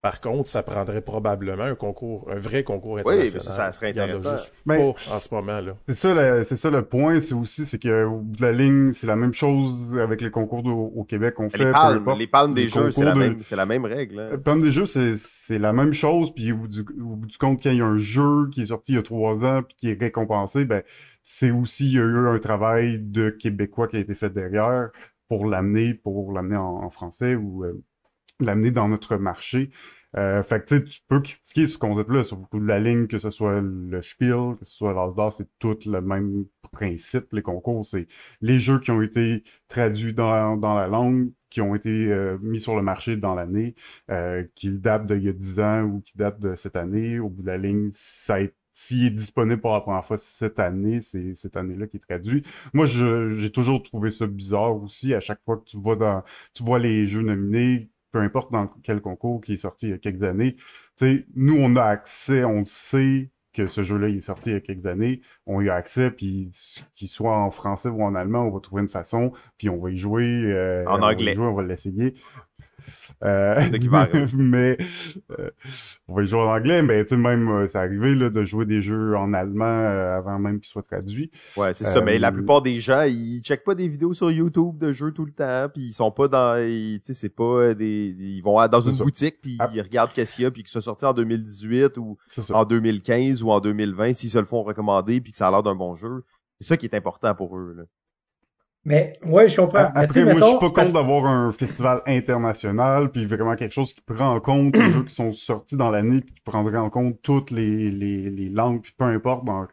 Par contre, ça prendrait probablement un concours, un vrai concours Oui, international. ça, ça serait Il y en a intéressant. juste Mais- pas en ce moment là. C'est ça, le, c'est ça le point, c'est aussi, c'est que au bout de la ligne, c'est la même chose avec les concours au, au Québec qu'on fait. les palmes, importe. les palmes des les jeux, c'est la, de- la même règle. hein. Le Palme des jeux, c'est, c'est la même chose, puis au bout, du, au bout du compte, quand il y a un jeu qui est sorti il y a trois ans, puis qui est récompensé, ben, c'est aussi, il y a eu un travail de Québécois qui a été fait derrière pour l'amener, pour l'amener en, français ou euh, l'amener dans notre marché. Euh, fait que tu peux critiquer ce concept-là sur beaucoup de la ligne, que ce soit le Spiel, que ce soit l'Asdor, c'est tout le même principe. Les concours, c'est les jeux qui ont été traduits dans, dans la langue, qui ont été euh, mis sur le marché dans l'année, euh, qui datent d'il y a 10 ans ou qui datent de cette année. Au bout de la ligne, ça a- s'il est disponible pour la première fois cette année, c'est cette année-là qui est traduit. Moi, j'ai toujours trouvé ça bizarre aussi. À chaque fois que tu vois dans, tu vois les jeux nominés, peu importe dans quel concours qui est sorti il y a quelques années, tu sais, nous, on a accès, on sait que ce jeu-là est sorti il y a quelques années, on y a accès, puis qu'il soit en français ou en allemand, on va trouver une façon, puis on va y jouer. euh, En on va y anglais. jouer, on va l'essayer. Euh, va (laughs) mais euh, on va y jouer en anglais, mais tu sais, même, euh, c'est arrivé là, de jouer des jeux en allemand euh, avant même qu'ils soient traduits. Ouais, c'est ça. Mais la plupart des gens, ils checkent pas des vidéos sur YouTube de jeux tout le temps, puis ils sont pas dans, tu sais, c'est pas des, ils vont dans une ça. boutique puis Ah. ils regardent qu'est-ce qu'il y a, puis que ça sorti en 2018 ou en 2015 ou en 2020, s'ils se le font recommander puis que ça a l'air d'un bon jeu, c'est ça qui est important pour eux. Là. Mais, ouais, je comprends. Après, moi, je mettons, suis pas parce- contre d'avoir un festival international, puis vraiment quelque chose qui prend en compte les (clears throat) jeux qui sont sortis dans l'année, puis qui prendrait en compte toutes les, les, les langues, puis peu importe dans,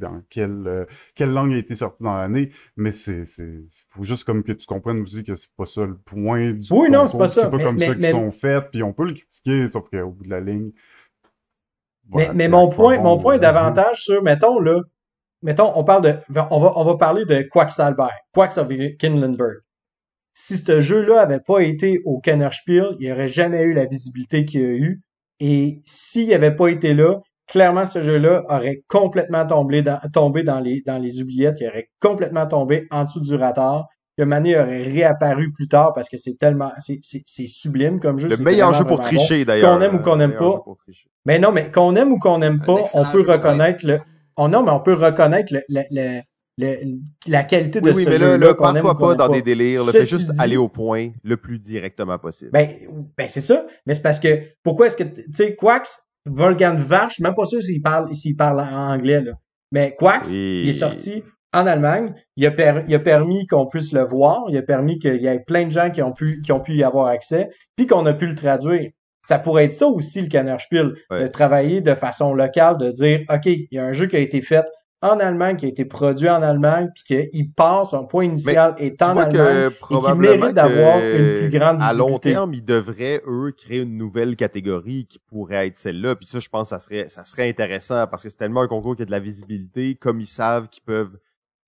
dans quelle, euh, quelle langue a été sortie dans l'année, mais c'est, faut juste comme que tu comprennes aussi que c'est pas ça le point du Oui, non, c'est pas ça, C'est pas mais- comme mais- ça qu'ils mais- sont faits, puis on peut le critiquer, sauf qu'au bout de la ligne. Mais, voilà, mais c'est mon point, mon point euh, davantage sur, mettons, là, mettons, on parle de, on va, on va parler de Quacksalber, Quacks of Kinlenberg. Si ce jeu-là avait pas été au Kennerspiel, il n'y aurait jamais eu la visibilité qu'il y a eu. Et s'il avait pas été là, clairement, ce jeu-là aurait complètement tombé dans, tombé dans les, dans les oubliettes. Il aurait complètement tombé en dessous du radar. Le Mané aurait réapparu plus tard parce que c'est tellement, c'est, c'est, c'est sublime comme jeu. Le meilleur jeu pour bon. tricher d'ailleurs. Qu'on aime ou qu'on Le aime meilleur pas. Mais non, mais qu'on aime ou qu'on n'aime pas, on peut reconnaître le. Oh non, mais on peut reconnaître le, le, le, le- la qualité de Oui, oui, ce mais là, là qu'on aime ou pars-toi qu'on pas dans des délires. Là, fais juste dit- aller au point le plus directement possible. Ben, ben c'est ça. Mais c'est parce que pourquoi est-ce que tu sais Quacks, Volgan suis même pas sûr s'il parle s'il parle en anglais là. Mais Et- il est sorti en Allemagne. Il a, per- il a permis qu'on puisse le voir. Il a permis qu'il y ait plein de gens qui ont pu qui ont pu y avoir accès, puis qu'on a pu le traduire. Ça pourrait être ça aussi le Cannerspiel, Ouais. de travailler de façon locale, de dire ok, il y a un jeu qui a été fait en Allemagne, qui a été produit en Allemagne, puis qu'il passe, un point initial est Tu en Allemagne. que probablement mérite d'avoir une plus grande à long visibilité. terme, ils devraient eux créer une nouvelle catégorie qui pourrait être celle-là. Puis ça, je pense, que ça serait ça serait intéressant parce que c'est tellement un concours qui a de la visibilité, comme ils savent qu'ils peuvent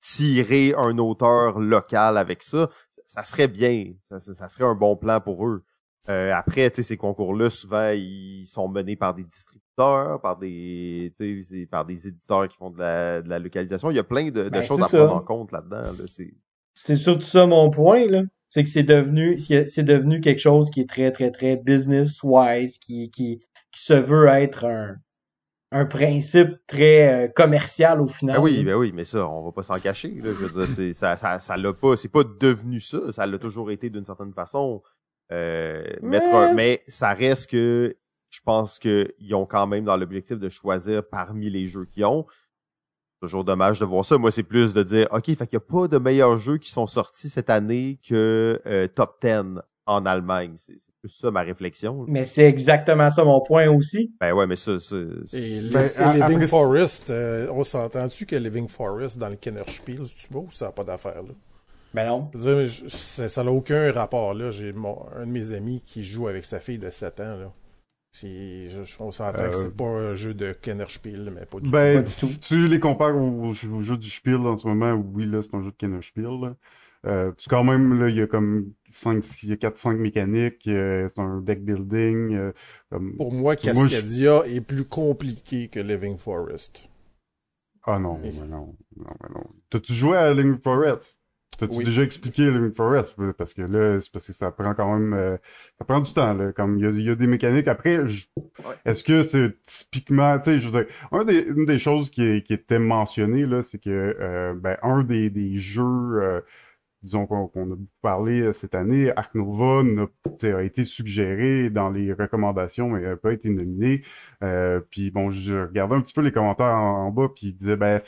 tirer un auteur local avec ça, ça serait bien. Ça serait un bon plan pour eux. Euh, après, tu sais, ces concours-là, souvent, ils sont menés par des distributeurs, par des, tu sais, c'est par des éditeurs qui font de la, de la localisation. Il y a plein de, de Ben, choses à ça. prendre en compte là-dedans. Là. C'est, surtout ça mon point là c'est que c'est devenu c'est devenu quelque chose qui est très très très business wise qui qui qui se veut être un un principe très euh, commercial au final Ben oui, ben oui, mais ça, on va pas s'en cacher. Là. Je veux dire, ça, ça, ça l'a pas, c'est pas devenu ça. Ça l'a toujours été d'une certaine façon. Euh, mettre un- Ouais. mais ça reste que je pense que ils ont quand même dans l'objectif de choisir parmi les jeux qu'ils ont. Toujours dommage de voir ça. Moi, c'est plus de dire, ok, fait qu'il y a pas de meilleurs jeux qui sont sortis cette année que euh, top 10 en Allemagne. C'est, plus ça ma réflexion. mais c'est exactement ça mon point aussi Ben ouais, mais ça, ça Ben, Living après- Forest, euh, on s'entend-tu que Living Forest dans le Kennerspiel, tu vois, ou ça n'a pas d'affaire là? Ben non Je veux dire, je- ça n'a aucun rapport là. J'ai un de mes amis qui joue avec sa fille de 7 ans là. Je- on s'entend Euh, que c'est pas un jeu de Kennerspiel, mais pas du Ben, Pas du tout. si tu les compares au, au jeu du Spiel en ce moment, oui, là, c'est un jeu de Kenner Spiel, là. Euh, quand même, là, il y a comme 5, il y a 4-5 mécaniques, euh, c'est un deck building, euh, comme... Pour moi, Moi, je- Cascadia est plus compliqué que Living Forest. Ah non, Et- mais non, non, mais non. T'as-tu joué à Living Forest? T'as-tu Oui. déjà expliqué Living Forest? Parce que là, c'est parce que ça prend quand même, euh, ça prend du temps, là. Comme, il y a, il y a des mécaniques. Après, je- Ouais. est-ce que c'est typiquement, tu sais, je veux dire, un des, une des choses qui, est- qui était mentionnée, là, c'est que, euh, ben, un des, des jeux, euh, disons qu'on qu'on a beaucoup parlé euh, cette année, Ark Nova sais, a été suggéré dans les recommandations, mais n'a pas été nominé. Euh, puis bon, je regardais un petit peu les commentaires en, en bas, puis ils disaient, ben,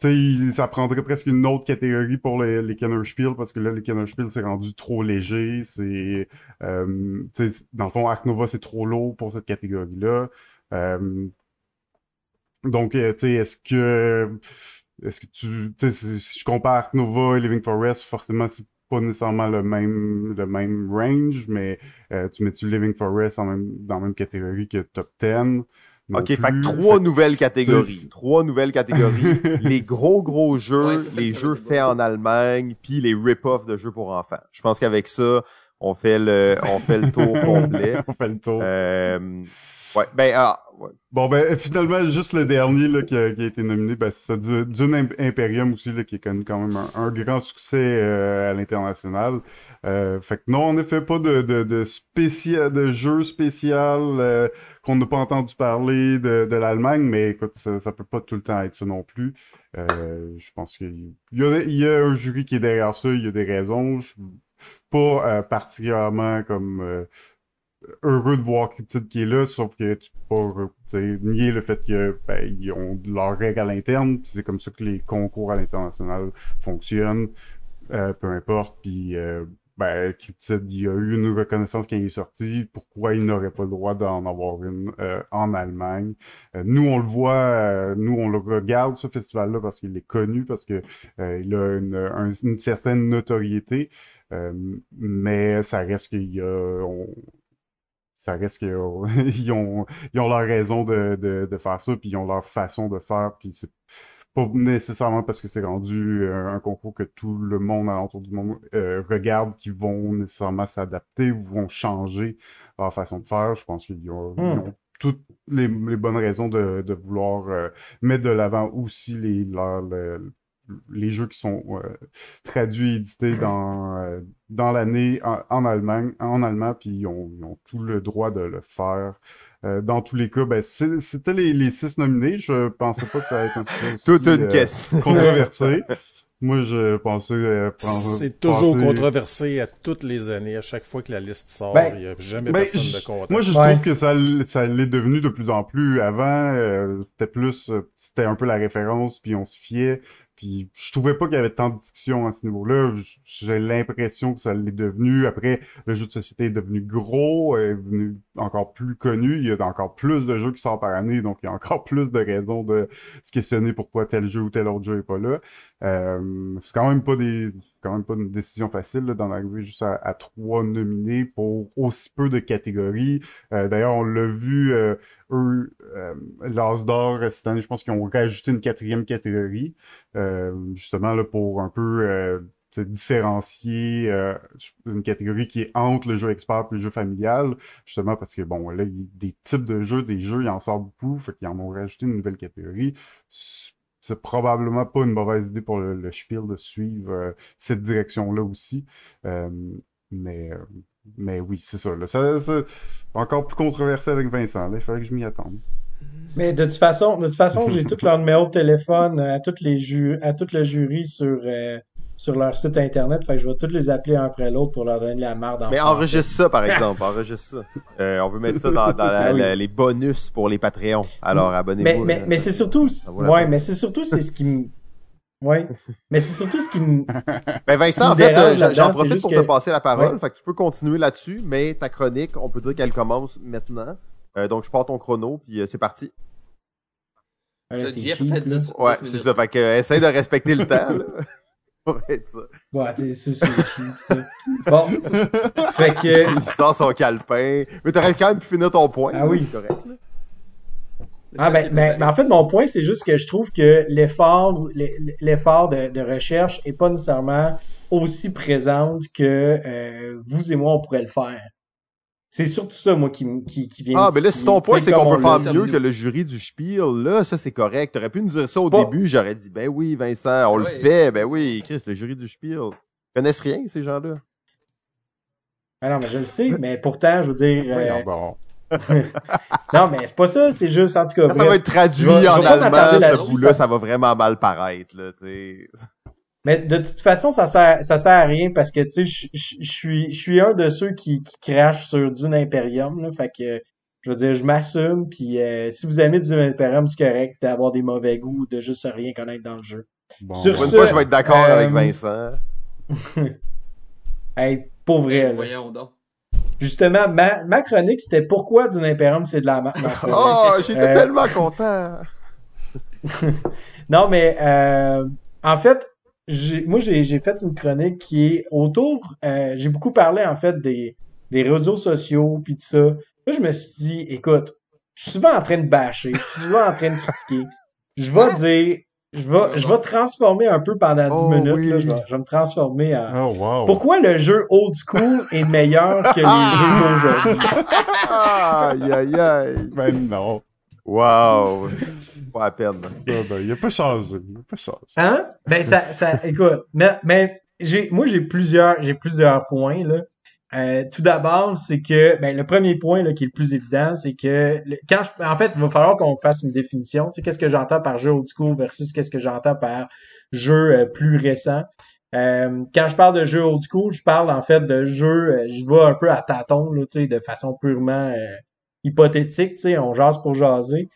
ça prendrait presque une autre catégorie pour les, les Kennerspiel, parce que là, les Kennerspiel, c'est rendu trop léger, c'est, euh, dans le fond, Ark Nova, c'est trop lourd pour cette catégorie-là. Euh, donc, euh, tu sais, est-ce que, est-ce que tu, tu si je compare Ark Nova et Living Forest, forcément, c'est pas nécessairement le même, le même range, mais euh, tu mets-tu Living Forest en même, dans la même catégorie que Top 10? Ok, fait que trois nouvelles catégories. Trois nouvelles catégories. les gros gros jeux, Ouais, les jeux faits en Allemagne, puis les rip-off de jeux pour enfants. Je pense qu'avec ça, on fait le, on fait le tour (laughs) complet. On fait le tour. Euh, ouais, ben, ah, ouais. Bon, ben, (laughs) finalement, juste le dernier là, qui, a, qui a été nominé, ben, c'est ça, Du- Dune Im- Imperium aussi, là, qui est connu quand même un, grand succès euh, à l'international. Euh, fait que non, en effet, pas de, de, de, spécial, de jeu spécial euh, qu'on n'a pas entendu parler de, de l'Allemagne, mais écoute, ça, ça peut pas tout le temps être ça non plus. Euh, je pense qu'il y a, il y a un jury qui est derrière ça, il y a des raisons. Je pas euh, particulièrement comme... heureux de voir Cryptid qui est là, sauf que tu peux pas nier le fait que ben, ils ont leurs règles à l'interne, c'est comme ça que les concours à l'international fonctionnent, euh, peu importe, puis euh, ben, Cryptid, il y a eu une reconnaissance qui est sortie, pourquoi il n'aurait pas le droit d'en avoir une euh, en Allemagne? Euh, nous, on le voit, euh, nous, on le regarde, ce festival-là, parce qu'il est connu, parce que euh, il a une, un- une certaine notoriété, euh, mais ça reste qu'il y a... on- ça reste qu'ils (laughs) ont, ils ont, ils ont leur raison de, de, de faire ça, puis ils ont leur façon de faire, puis c'est pas nécessairement parce que c'est rendu euh, un concours que tout le monde alentour du monde euh, regarde qu'ils vont nécessairement s'adapter ou vont changer leur façon de faire. Je pense qu'ils ont, Hmm. ont toutes les, les bonnes raisons de, de vouloir euh, mettre de l'avant aussi les, leurs- le- les jeux qui sont euh, traduits et édités dans, euh, dans l'année en, en Allemagne, en allemand, puis ils ont, ils ont tout le droit de le faire. Euh, dans tous les cas, ben, c'est- c'était les, les six nominés. Je pensais pas que ça allait être un aussi, toute une euh, caisse. controversé. Moi, je pensais... euh, C'est toujours penser- controversé à toutes les années. À chaque fois que la liste sort, Ben, il n'y a jamais Ben, personne de content. Moi, je Ouais. trouve que ça, ça l'est devenu de plus en plus. Avant, euh, c'était plus, euh, c'était un peu la référence, puis on se fiait. Puis je trouvais pas qu'il y avait tant de discussions à ce niveau-là. J'ai l'impression que ça l'est devenu. Après, le jeu de société est devenu gros, est devenu encore plus connu. Il y a encore plus de jeux qui sortent par année, donc il y a encore (laughs) plus de raisons de se questionner pourquoi tel jeu ou tel autre jeu est pas là. Euh, c'est quand même pas des, quand même pas une décision facile d'en arriver juste à, trois nominés pour aussi peu de catégories. Euh, D'ailleurs, on l'a vu, euh, eux, euh, d'or cette année, je pense qu'ils ont rajouté une quatrième catégorie, euh, justement là pour un peu se différencier une catégorie qui est entre le jeu expert et le jeu familial, justement parce que bon là, il y a des types de jeux, des jeux, il en sort beaucoup, fait qu'ils en ont rajouté une nouvelle catégorie c'est probablement pas une mauvaise idée pour le, le Spiel de suivre euh, cette direction-là aussi. Euh, mais, euh, mais oui, c'est ça, là. Ça, ça- encore plus controversé avec Vincent. Là. Il fallait que je m'y attende. Mais de toute façon, de toute façon, j'ai tout (laughs) leur numéro de téléphone à toutes les ju à tout le jury sur euh, sur leur site internet. Fait que je vais tous les appeler un après l'autre pour leur donner de la marde en Mais français. enregistre ça, par exemple. Enregistre ça. (laughs) Euh, on veut mettre ça dans, dans la- oui. la- les bonus pour les Patreons. Alors, abonnez-vous. Mais, mais, mais c'est surtout, ouais, mais c'est surtout, c'est ce qui me, ouais, mais c'est surtout ce qui me, (laughs) Ben Vincent, en me fait, euh, j'en- profite pour que- te passer la parole. Ouais. Fait que tu peux continuer là-dessus, mais ta chronique, on peut dire qu'elle commence maintenant. Euh, donc, je pars ton chrono, puis euh, c'est parti. Ouais, Ça, t'es Jeff a cheap, fait là. 10 Ouais, 10 c'est ça. Fait que, euh, essaye de respecter le (laughs) temps, là. Pour être ça. Ouais, t'es- c'est, ça. Bon. Fait que, Il sort son calepin. Mais t'aurais quand même pu finir ton point. Ah oui. C'est correct, Ah ben, ben, ben, en fait, mon point, c'est juste que je trouve que l'effort, l'effort de, de recherche est pas nécessairement aussi présente que euh, vous et moi, on pourrait le faire. C'est surtout ça, moi, qui, qui, qui vient Ah, me mais là, si ton point, c'est qu'on peut faire mieux que le jury du Spiel, là, ça, c'est correct. T'aurais pu nous dire ça au pas- début, j'aurais dit, ben oui, Vincent, on le fait. Ben oui, Chris, le jury du Spiel. Ils connaissent rien, ces gens-là. Ah non, mais je le sais, mais pourtant, je veux dire... euh, (laughs) non, mais c'est pas ça, c'est juste, en tout cas, ça bref. va être traduit Je vais- je en allemand, ce bout-là, ça- ça va vraiment mal paraître, là, tu sais. Mais de toute façon, ça sert, ça sert à rien parce que, tu sais, je je- je suis, je suis un de ceux qui, qui crachent sur Dune Imperium, là. Fait que, je veux dire, je m'assume, puis euh, si vous aimez Dune Imperium, c'est correct d'avoir des mauvais goûts ou de juste rien connaître dans le jeu. Bon, Sur une ce, fois, je vais être d'accord euh, avec Vincent. (laughs) Hey, pour vrai, là. Voyons donc. Justement, ma, ma chronique, c'était pourquoi Dune Imperium, c'est de la merde? Oh, j'étais Euh, tellement content. (laughs) Non, mais euh, en fait, moi, j'ai, fait une chronique qui est autour. euh, j'ai beaucoup parlé en fait des, des réseaux sociaux puis de ça. Là, je me suis dit, écoute, je suis souvent en train de bâcher, je suis souvent en train de critiquer. Je vais dire, je vais, je vais transformer un peu pendant 10 Oh, minutes, oui. là, je, vais, je vais me transformer en... Oh, wow. Pourquoi le jeu old school est meilleur que les (laughs) jeux d'aujourd'hui? Aïe, aïe, aïe. Ben non. Wow. Pas à peine. Ah, ben, il a pas changé. Il a pas changé. Hein? Ben ça, ça, (laughs) écoute, mais, mais j'ai, moi j'ai plusieurs, j'ai plusieurs points là. Euh, tout d'abord, c'est que, ben le premier point là qui est le plus évident, c'est que le- quand je, en fait, il va falloir qu'on fasse une définition. Tu sais, qu'est-ce que j'entends par jeu old school versus qu'est-ce que j'entends par jeu euh, plus récent. Euh, quand je parle de jeu old school, je parle en fait de jeu, euh, je vais un peu à tâtons là, tu sais, de façon purement euh, hypothétique. Tu sais, on jase pour jaser.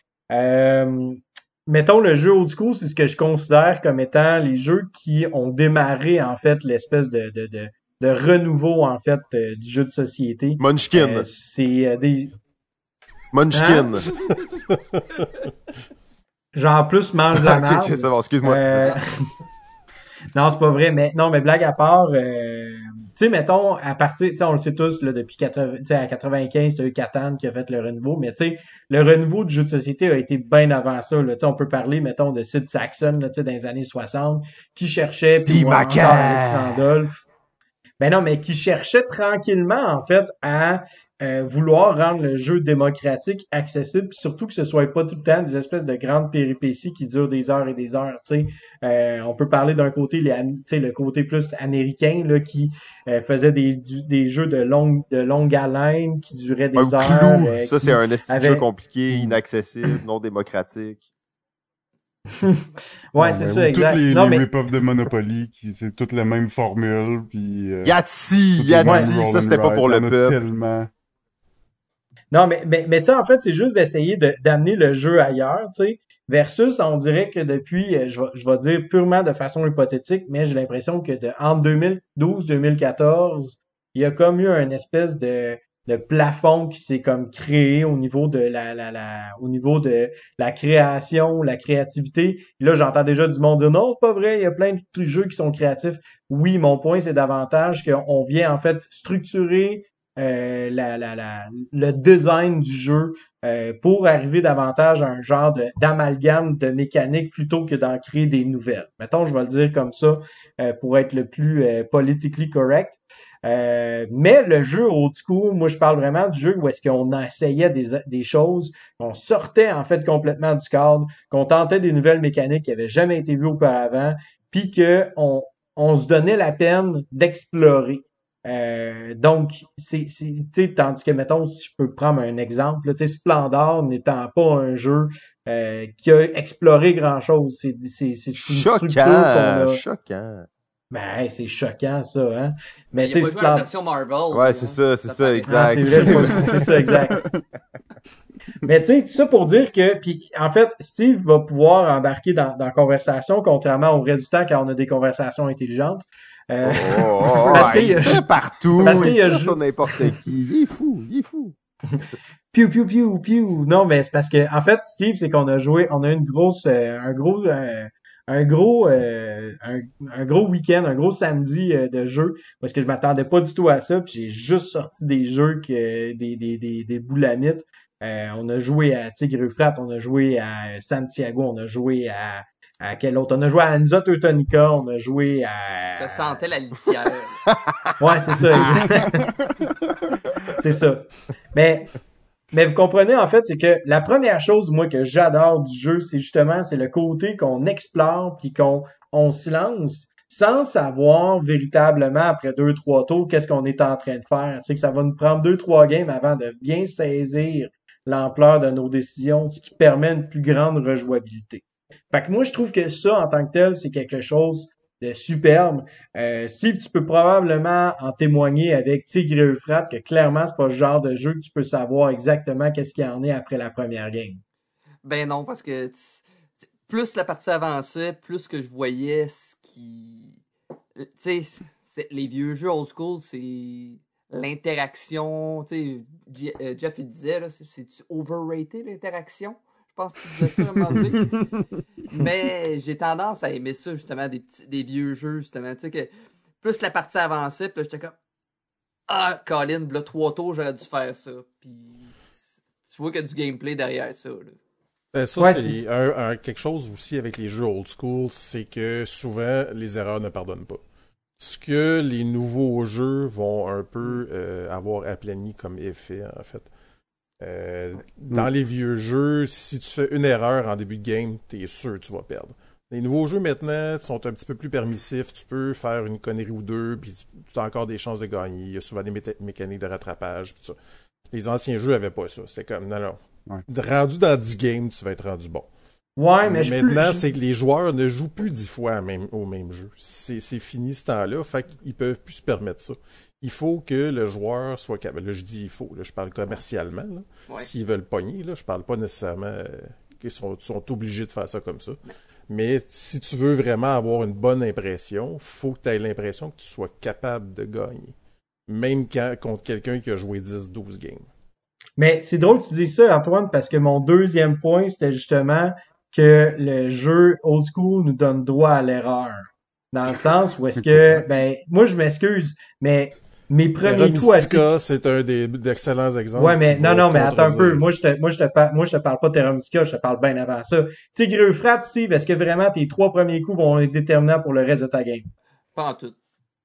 Euh, mettons le jeu old school, c'est ce que je considère comme étant les jeux qui ont démarré en fait l'espèce de, de, de, de renouveau en fait euh, du jeu de société. Munchkin. Euh, c'est euh, des Munchkin. genre plus mange de la (laughs) ok, merde. c'est bon, excuse-moi. Non, c'est pas vrai, mais non, mais blague à part, euh, tu sais, mettons, à partir, tu sais, on le sait tous, là, depuis 80, tu sais, à 95, t'as eu Catan qui a fait le renouveau, mais tu sais, le renouveau du jeu de société a été bien avant ça, là, tu sais, on peut parler, mettons, de Sid Saxon, là, tu sais, dans les années 60, qui cherchait, puis Dis ou ma encore gueule. Alex Randolph. Ben non, mais qui cherchait tranquillement, en fait, à euh, vouloir rendre le jeu démocratique, accessible, puis surtout que ce soit pas tout le temps des espèces de grandes péripéties qui durent des heures et des heures. Tu sais, Euh, on peut parler d'un côté, les, am- tu sais, le côté plus américain là, qui euh, faisait des, du- des jeux de longue de longue haleine qui duraient des Un heures. clou. euh, Ça, c'est un avait- jeu compliqué, inaccessible, non démocratique. (laughs) Ouais, c'est ça, exact. Toutes les, non, les mais de Monopoly, qui c'est toutes la même formule, puis... euh, Yahtzee! Yahtzee! Ça, c'était pas pour le peuple. tellement. Non, mais, mais, mais tu sais, en fait, c'est juste d'essayer de- d'amener le jeu ailleurs, tu sais, versus, on dirait que depuis, euh, je vais, je vais dire purement de façon hypothétique, mais j'ai l'impression que de, entre 2012-2014, il y a comme eu un espèce de, de plafond qui s'est comme créé au niveau de la, la, la, au niveau de la création, la créativité. Là, j'entends déjà du monde dire non, c'est pas vrai, il y a plein de jeux qui sont créatifs. Oui, mon point, c'est davantage qu'on vient en fait structurer euh, la, la, la, le design du jeu euh, pour arriver davantage à un genre de- d'amalgame de, mécanique plutôt que d'en créer des nouvelles. Mettons, je vais le dire comme ça euh, pour être le plus euh, politically correct. Euh, mais le jeu old school, moi je parle vraiment du jeu où est-ce qu'on essayait des, des choses, qu'on sortait en fait complètement du cadre, qu'on tentait des nouvelles mécaniques qui avaient jamais été vues auparavant, puis que on, on se donnait la peine d'explorer. Euh, donc, c'est, c'est, tu sais, tandis que, mettons, si je peux prendre un exemple, là, tu sais, Splendor n'étant pas un jeu euh, qui a exploré grand-chose, c'est, c'est, c'est une structure qu'on Choquant! a... Choquant. Ben, hey, c'est choquant, ça, hein. Mais, tu sais, Splendor... version Marvel. Ouais, c'est hein. ça, c'est ça, exact. Ah, c'est vrai, c'est ça, exact. (laughs) Mais tu sais, tout ça pour dire que, puis en fait, Steve va pouvoir embarquer dans, dans la conversation, contrairement au reste du temps quand on a des conversations intelligentes. Euh, Oh, oh, oh, (laughs) Parce qu'il il y a- fait partout. parce qu'il y a sur n'importe qui. Il est fou, il est fou. (laughs) Piou, piou, piou, piou. Non, mais c'est parce que, en fait, Steve, c'est qu'on a joué, on a une grosse, euh, un gros, euh, un gros, euh, un, un gros week-end, un gros samedi de jeu, parce que je m'attendais pas du tout à ça, puis j'ai juste sorti des jeux que, des, des, des, des boulamites. On a joué à Tigre Euphrate, on a joué à Santiago, on a joué à, à quel autre? On a joué à Anza Teutonica, on a joué à... Ça sentait la litière. (laughs) Ouais, c'est ça. (laughs) c'est ça. Mais, mais vous comprenez, en fait, c'est que la première chose, moi, que j'adore du jeu, c'est justement, c'est le côté qu'on explore puis qu'on on se lance sans savoir véritablement, après deux, trois tours, qu'est-ce qu'on est en train de faire. C'est que ça va nous prendre deux, trois games avant de bien saisir l'ampleur de nos décisions, ce qui permet une plus grande rejouabilité. Fait que moi, je trouve que ça, en tant que tel, c'est quelque chose de superbe. Euh, Steve, tu peux probablement en témoigner avec Tigre et que clairement, c'est pas le genre de jeu que tu peux savoir exactement qu'est-ce qu'il en est après la première game. Ben non, parce que plus la partie avançait, plus que je voyais ce qui. Tu sais, les vieux jeux old school, c'est l'interaction. Tu sais, euh, Jeff, il disait, c'est-tu overrated l'interaction? Je pense que tu disais ça à un moment donné. (laughs) Mais j'ai tendance à aimer ça, justement, des, petits, des vieux jeux, justement. Tu sais, que plus la partie avançait, puis j'étais comme. Ah, Colin, là, trois tours, j'aurais dû faire ça. Puis tu vois qu'il y a du gameplay derrière ça. Là. Ben, ça, Ouais, c'est un, un- quelque chose aussi avec les jeux old school, c'est que souvent, les erreurs ne pardonnent pas. Ce que les nouveaux jeux vont un peu euh, avoir aplani comme effet, en fait. Euh, Dans les vieux jeux, si tu fais une erreur en début de game, t'es sûr que tu vas perdre. Les nouveaux jeux maintenant sont un petit peu plus permissifs. Tu peux faire une connerie ou deux, puis tu as encore des chances de gagner. Il y a souvent des mécaniques de rattrapage. Puis ça. Les anciens jeux avaient pas ça. C'était comme, non, non. Ouais. Rendu dans 10 games, tu vas être rendu bon. Ouais, mais je Maintenant, c'est que les joueurs ne jouent plus 10 fois même- au même jeu. C'est c'est fini ce temps-là, fait qu'ils peuvent plus se permettre ça. Il faut que le joueur soit capable. Là, je dis il faut, là, je parle commercialement. là. Ouais. S'ils veulent pogner, là, je parle pas nécessairement euh, qu'ils sont, sont obligés de faire ça comme ça. Mais si tu veux vraiment avoir une bonne impression, faut que tu aies l'impression que tu sois capable de gagner. Même quand, contre quelqu'un qui a joué 10-12 games. Mais c'est drôle que tu dis ça, Antoine, parce que mon deuxième point, c'était justement que le jeu old school nous donne droit à l'erreur. Dans le sens où est-ce que, (laughs) ben, moi je m'excuse, mais mes Terra premiers coups à c'est un des d'excellents exemples. Ouais, mais non, non, mais attends un peu. Moi, je te, moi, je te, par- moi, je te parle pas de Terra Mystica, je te parle bien avant ça. Tigre Euphrate, Steve, est-ce que vraiment tes trois premiers coups vont être déterminants pour le reste de ta game? Pas en tout.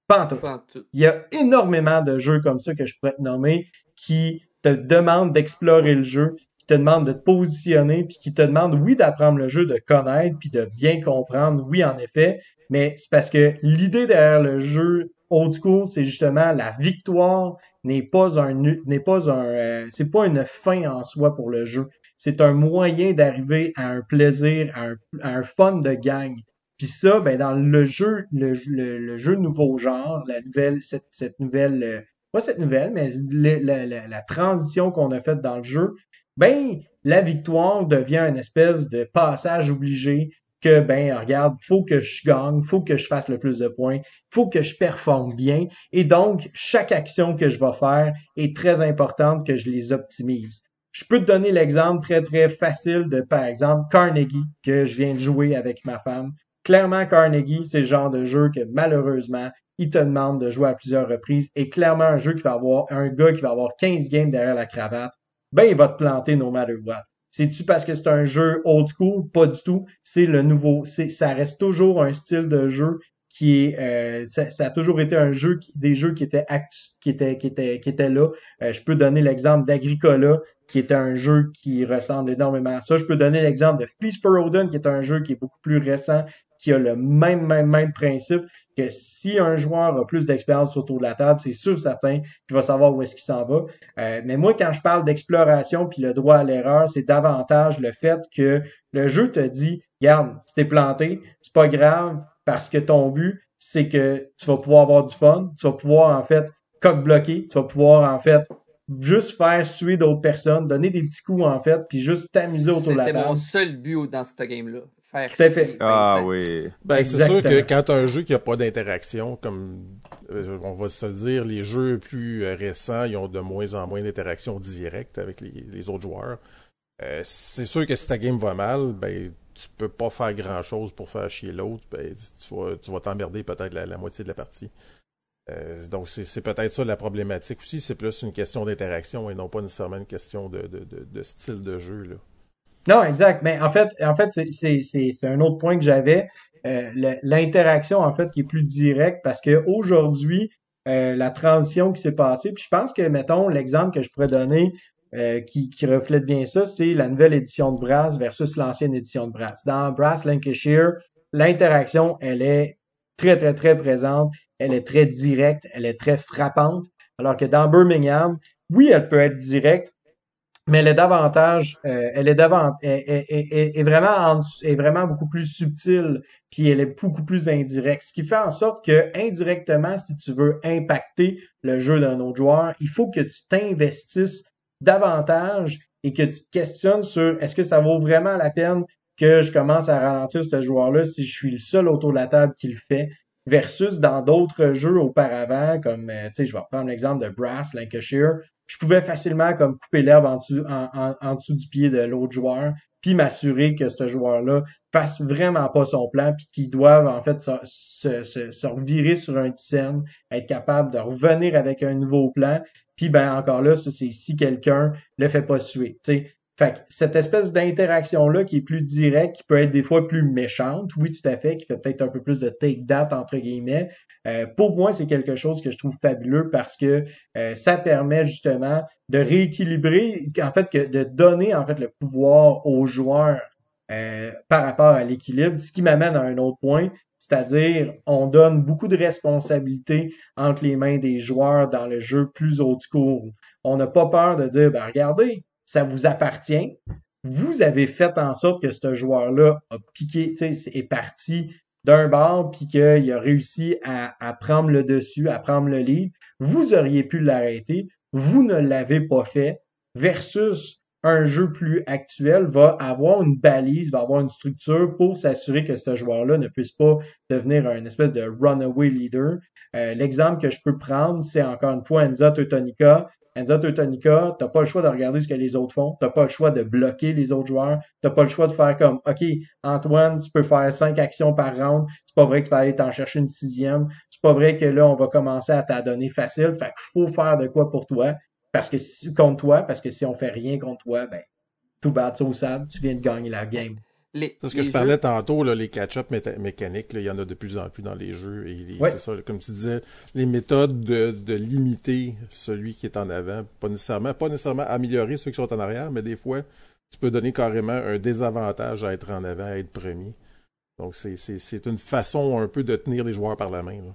Pas en tout. Pas en tout. Il y a énormément de jeux comme ça que je pourrais te nommer qui te demandent d'explorer le jeu, qui te demandent de te positionner, puis qui te demandent, oui, d'apprendre le jeu, de connaître, puis de bien comprendre, oui, en effet, mais c'est parce que l'idée derrière le jeu old school, c'est justement la victoire n'est pas un n'est pas un euh, c'est pas une fin en soi pour le jeu. C'est un moyen d'arriver à un plaisir, à un, fun de gang. Puis ça, ben dans le jeu, le, jeu nouveau genre, la nouvelle, cette, cette nouvelle, euh, pas cette nouvelle, mais la, la transition qu'on a faite dans le jeu, ben la victoire devient une espèce de passage obligé que ben regarde, faut que je gagne, faut que je fasse le plus de points, faut que je performe bien, et donc chaque action que je vais faire est très importante que je les optimise. Je peux te donner l'exemple très très facile de par exemple Carnegie que je viens de jouer avec ma femme. Clairement, Carnegie, c'est le genre de jeu que malheureusement, il te demande de jouer à plusieurs reprises. Et clairement, un jeu qui va avoir un gars qui va avoir 15 games derrière la cravate, ben, il va te planter no matter what. C'est-tu parce que c'est un jeu old school? Pas du tout. C'est le nouveau. C'est, ça reste toujours un style de jeu qui est, euh, ça, a toujours été un jeu, des jeux qui étaient actu- qui étaient, qui étaient, qui étaient là. Euh, je peux donner l'exemple d'Agricola, qui est un jeu qui ressemble énormément à ça. Je peux donner l'exemple de Peace for Odin, qui est un jeu qui est beaucoup plus récent, qui a le même, même, même principe, que si un joueur a plus d'expérience autour de la table, c'est sûr certain qu'il va savoir où est-ce qu'il s'en va. Euh, mais moi, quand je parle d'exploration puis le droit à l'erreur, c'est davantage le fait que le jeu te dit, regarde, tu t'es planté, c'est pas grave, parce que ton but, c'est que tu vas pouvoir avoir du fun, tu vas pouvoir, en fait, coq bloquer, tu vas pouvoir, en fait, juste faire suer d'autres personnes, donner des petits coups, en fait, puis juste t'amuser autour de la C'était table. mon seul but dans cette game-là. Faire Tout à fait. chier Ah oui. Ben, c'est sûr que quand t'as un jeu qui a pas d'interaction, comme euh, on va se le dire, les jeux plus euh, récents, ils ont de moins en moins d'interaction directe avec les, les autres joueurs. Euh, c'est sûr que si ta game va mal, ben tu peux pas faire grand chose pour faire chier l'autre, ben tu vas tu vas t'emmerder peut-être la, la moitié de la partie. Euh, donc c'est c'est peut-être ça la problématique aussi, c'est plus une question d'interaction et non pas nécessairement une question de, de, de, de style de jeu là. Non, exact. Mais en fait, en fait, c'est, un autre point que j'avais. Euh, l'interaction, en fait, qui est plus directe parce que aujourd'hui, euh, la transition qui s'est passée, puis je pense que, mettons, l'exemple que je pourrais donner euh, qui, qui reflète bien ça, c'est la nouvelle édition de Brass versus l'ancienne édition de Brass. Dans Brass Lancashire, l'interaction, elle est très, très, très présente, elle est très directe, elle est très frappante, alors que dans Birmingham, oui, elle peut être directe, mais elle est davantage, euh, elle est davant, est, vraiment en est vraiment beaucoup plus subtile, puis elle est beaucoup plus indirecte. Ce qui fait en sorte que indirectement, si tu veux impacter le jeu d'un autre joueur, il faut que tu t'investisses davantage et que tu te questionnes sur est-ce que ça vaut vraiment la peine que je commence à ralentir ce joueur-là si je suis le seul autour de la table qui le fait? Versus dans d'autres jeux auparavant, comme, euh, tu sais, je vais prendre l'exemple de Brass, Lancashire, je pouvais facilement comme couper l'herbe en dessous, en, en, en dessous du pied de l'autre joueur, puis m'assurer que ce joueur-là fasse vraiment pas son plan, puis qu'il doive en fait se, se, se, se revirer sur un scène, être capable de revenir avec un nouveau plan, puis ben encore là, c'est si quelqu'un le fait pas suer. Fait que cette espèce d'interaction-là qui est plus directe, qui peut être des fois plus méchante, oui, tout à fait, qui fait peut-être un peu plus de take-that, entre guillemets, euh, pour moi, c'est quelque chose que je trouve fabuleux parce que euh, ça permet justement de rééquilibrer, en fait, que de donner en fait le pouvoir aux joueurs euh, par rapport à l'équilibre, ce qui m'amène à un autre point, c'est-à-dire on donne beaucoup de responsabilités entre les mains des joueurs dans le jeu plus haut school. On n'a pas peur de dire, ben regardez, ça vous appartient. Vous avez fait en sorte que ce joueur-là a piqué, tu sais, est parti d'un bord, puis qu'il a réussi à, prendre le dessus, à prendre le lead. Vous auriez pu l'arrêter. Vous ne l'avez pas fait. Versus un jeu plus actuel va avoir une balise, va avoir une structure pour s'assurer que ce joueur-là ne puisse pas devenir un espèce de runaway leader. Euh, L'exemple que je peux prendre, c'est encore une fois Enza Teutonica. Enza Teutonica, t'as pas le choix de regarder ce que les autres font, t'as pas le choix de bloquer les autres joueurs, t'as pas le choix de faire comme, OK, Antoine, tu peux faire cinq actions par round, c'est pas vrai que tu vas aller t'en chercher une sixième, c'est pas vrai que là, on va commencer à t'adonner facile, fait qu'il faut faire de quoi pour toi, parce que si, contre toi, parce que si on fait rien contre toi, ben, tout bad, so sad, tu viens de gagner la game. C'est ce que je parlais tantôt, là, les catch-up mécaniques, là, il y en a de plus en plus dans les jeux. Et les, ouais. c'est ça, comme tu disais, les méthodes de, de, limiter celui qui est en avant, pas nécessairement, pas nécessairement améliorer ceux qui sont en arrière, mais des fois, tu peux donner carrément un désavantage à être en avant, à être premier. Donc, c'est, c'est, c'est une façon un peu de tenir les joueurs par la main. Là.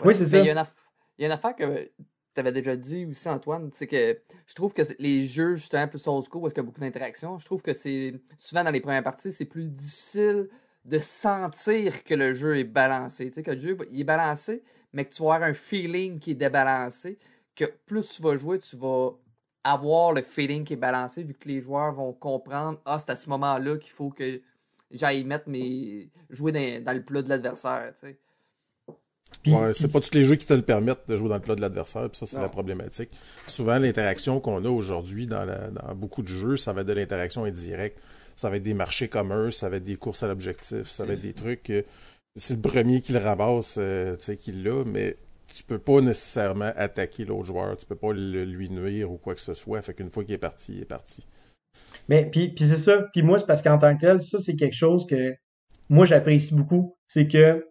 Ouais, oui, c'est ça. Il y, a une aff... il y a une affaire que tu avais déjà dit aussi, Antoine, c'est que je trouve que les jeux, justement, plus old school, où qu'il y a beaucoup d'interactions, je trouve que c'est souvent dans les premières parties, c'est plus difficile de sentir que le jeu est balancé. Tu sais, que le jeu il est balancé, mais que tu vas avoir un feeling qui est débalancé, que plus tu vas jouer, tu vas avoir le feeling qui est balancé, vu que les joueurs vont comprendre, ah, c'est à ce moment-là qu'il faut que j'aille mettre mes. jouer dans, dans le plat de l'adversaire, tu sais. Ouais, c'est pas tous les jeux qui te le permettent de jouer dans le plat de l'adversaire, puis ça, c'est la problématique. Souvent, l'interaction qu'on a aujourd'hui dans, dans beaucoup de jeux, ça va être de l'interaction indirecte. Ça va être des marchés communs, ça va être des courses à l'objectif, ça va être des trucs c'est le premier qui le ramasse, euh, tu sais, qui l'a, mais tu peux pas nécessairement attaquer l'autre joueur, tu peux pas le, lui nuire ou quoi que ce soit. Fait qu'une fois qu'il est parti, il est parti. Mais puis, puis c'est ça. Puis moi, c'est parce qu'en tant que tel, ça, c'est quelque chose que moi, j'apprécie beaucoup. C'est que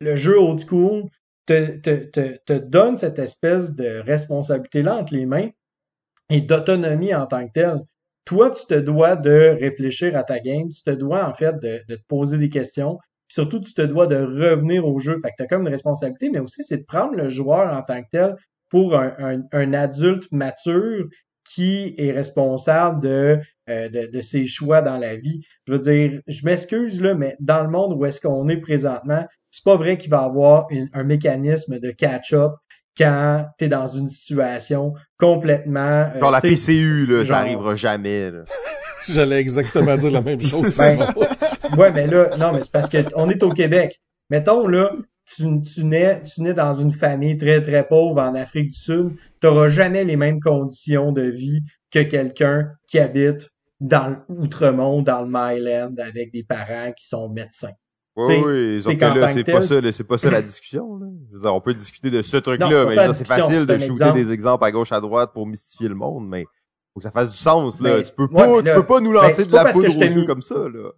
le jeu old school te, te, te, te donne cette espèce de responsabilité-là entre les mains et d'autonomie en tant que tel. Toi, tu te dois de réfléchir à ta game, tu te dois en fait de, de te poser des questions, puis surtout tu te dois de revenir au jeu. Fait que tu as comme une responsabilité, mais aussi c'est de prendre le joueur en tant que tel pour un, un, un adulte mature qui est responsable de, euh, de, de, ses choix dans la vie. Je veux dire, je m'excuse là, mais dans le monde où est-ce qu'on est présentement, c'est pas vrai qu'il va y avoir une, un mécanisme de catch-up quand tu es dans une situation complètement. Euh, genre la PCU, là, genre... ça arrivera jamais. (laughs) J'allais exactement dire la même chose. Ben, ouais, mais là, non, mais c'est parce que on est au Québec. Mettons, là, tu, tu, nais, tu nais dans une famille très, très pauvre en Afrique du Sud, tu n'auras jamais les mêmes conditions de vie que quelqu'un qui habite dans l'outremont, dans le Myland, avec des parents qui sont médecins. Oui, oui, c'est pas ça, c'est pas ça la discussion. Là. Dire, on peut discuter de ce truc-là, mais c'est facile de shooter exemple. des exemples à gauche à droite pour mystifier le monde, mais faut que ça fasse du sens. Là. Mais, tu peux pas, tu peux pas nous lancer ben, de la poudre aux yeux comme ça. Là.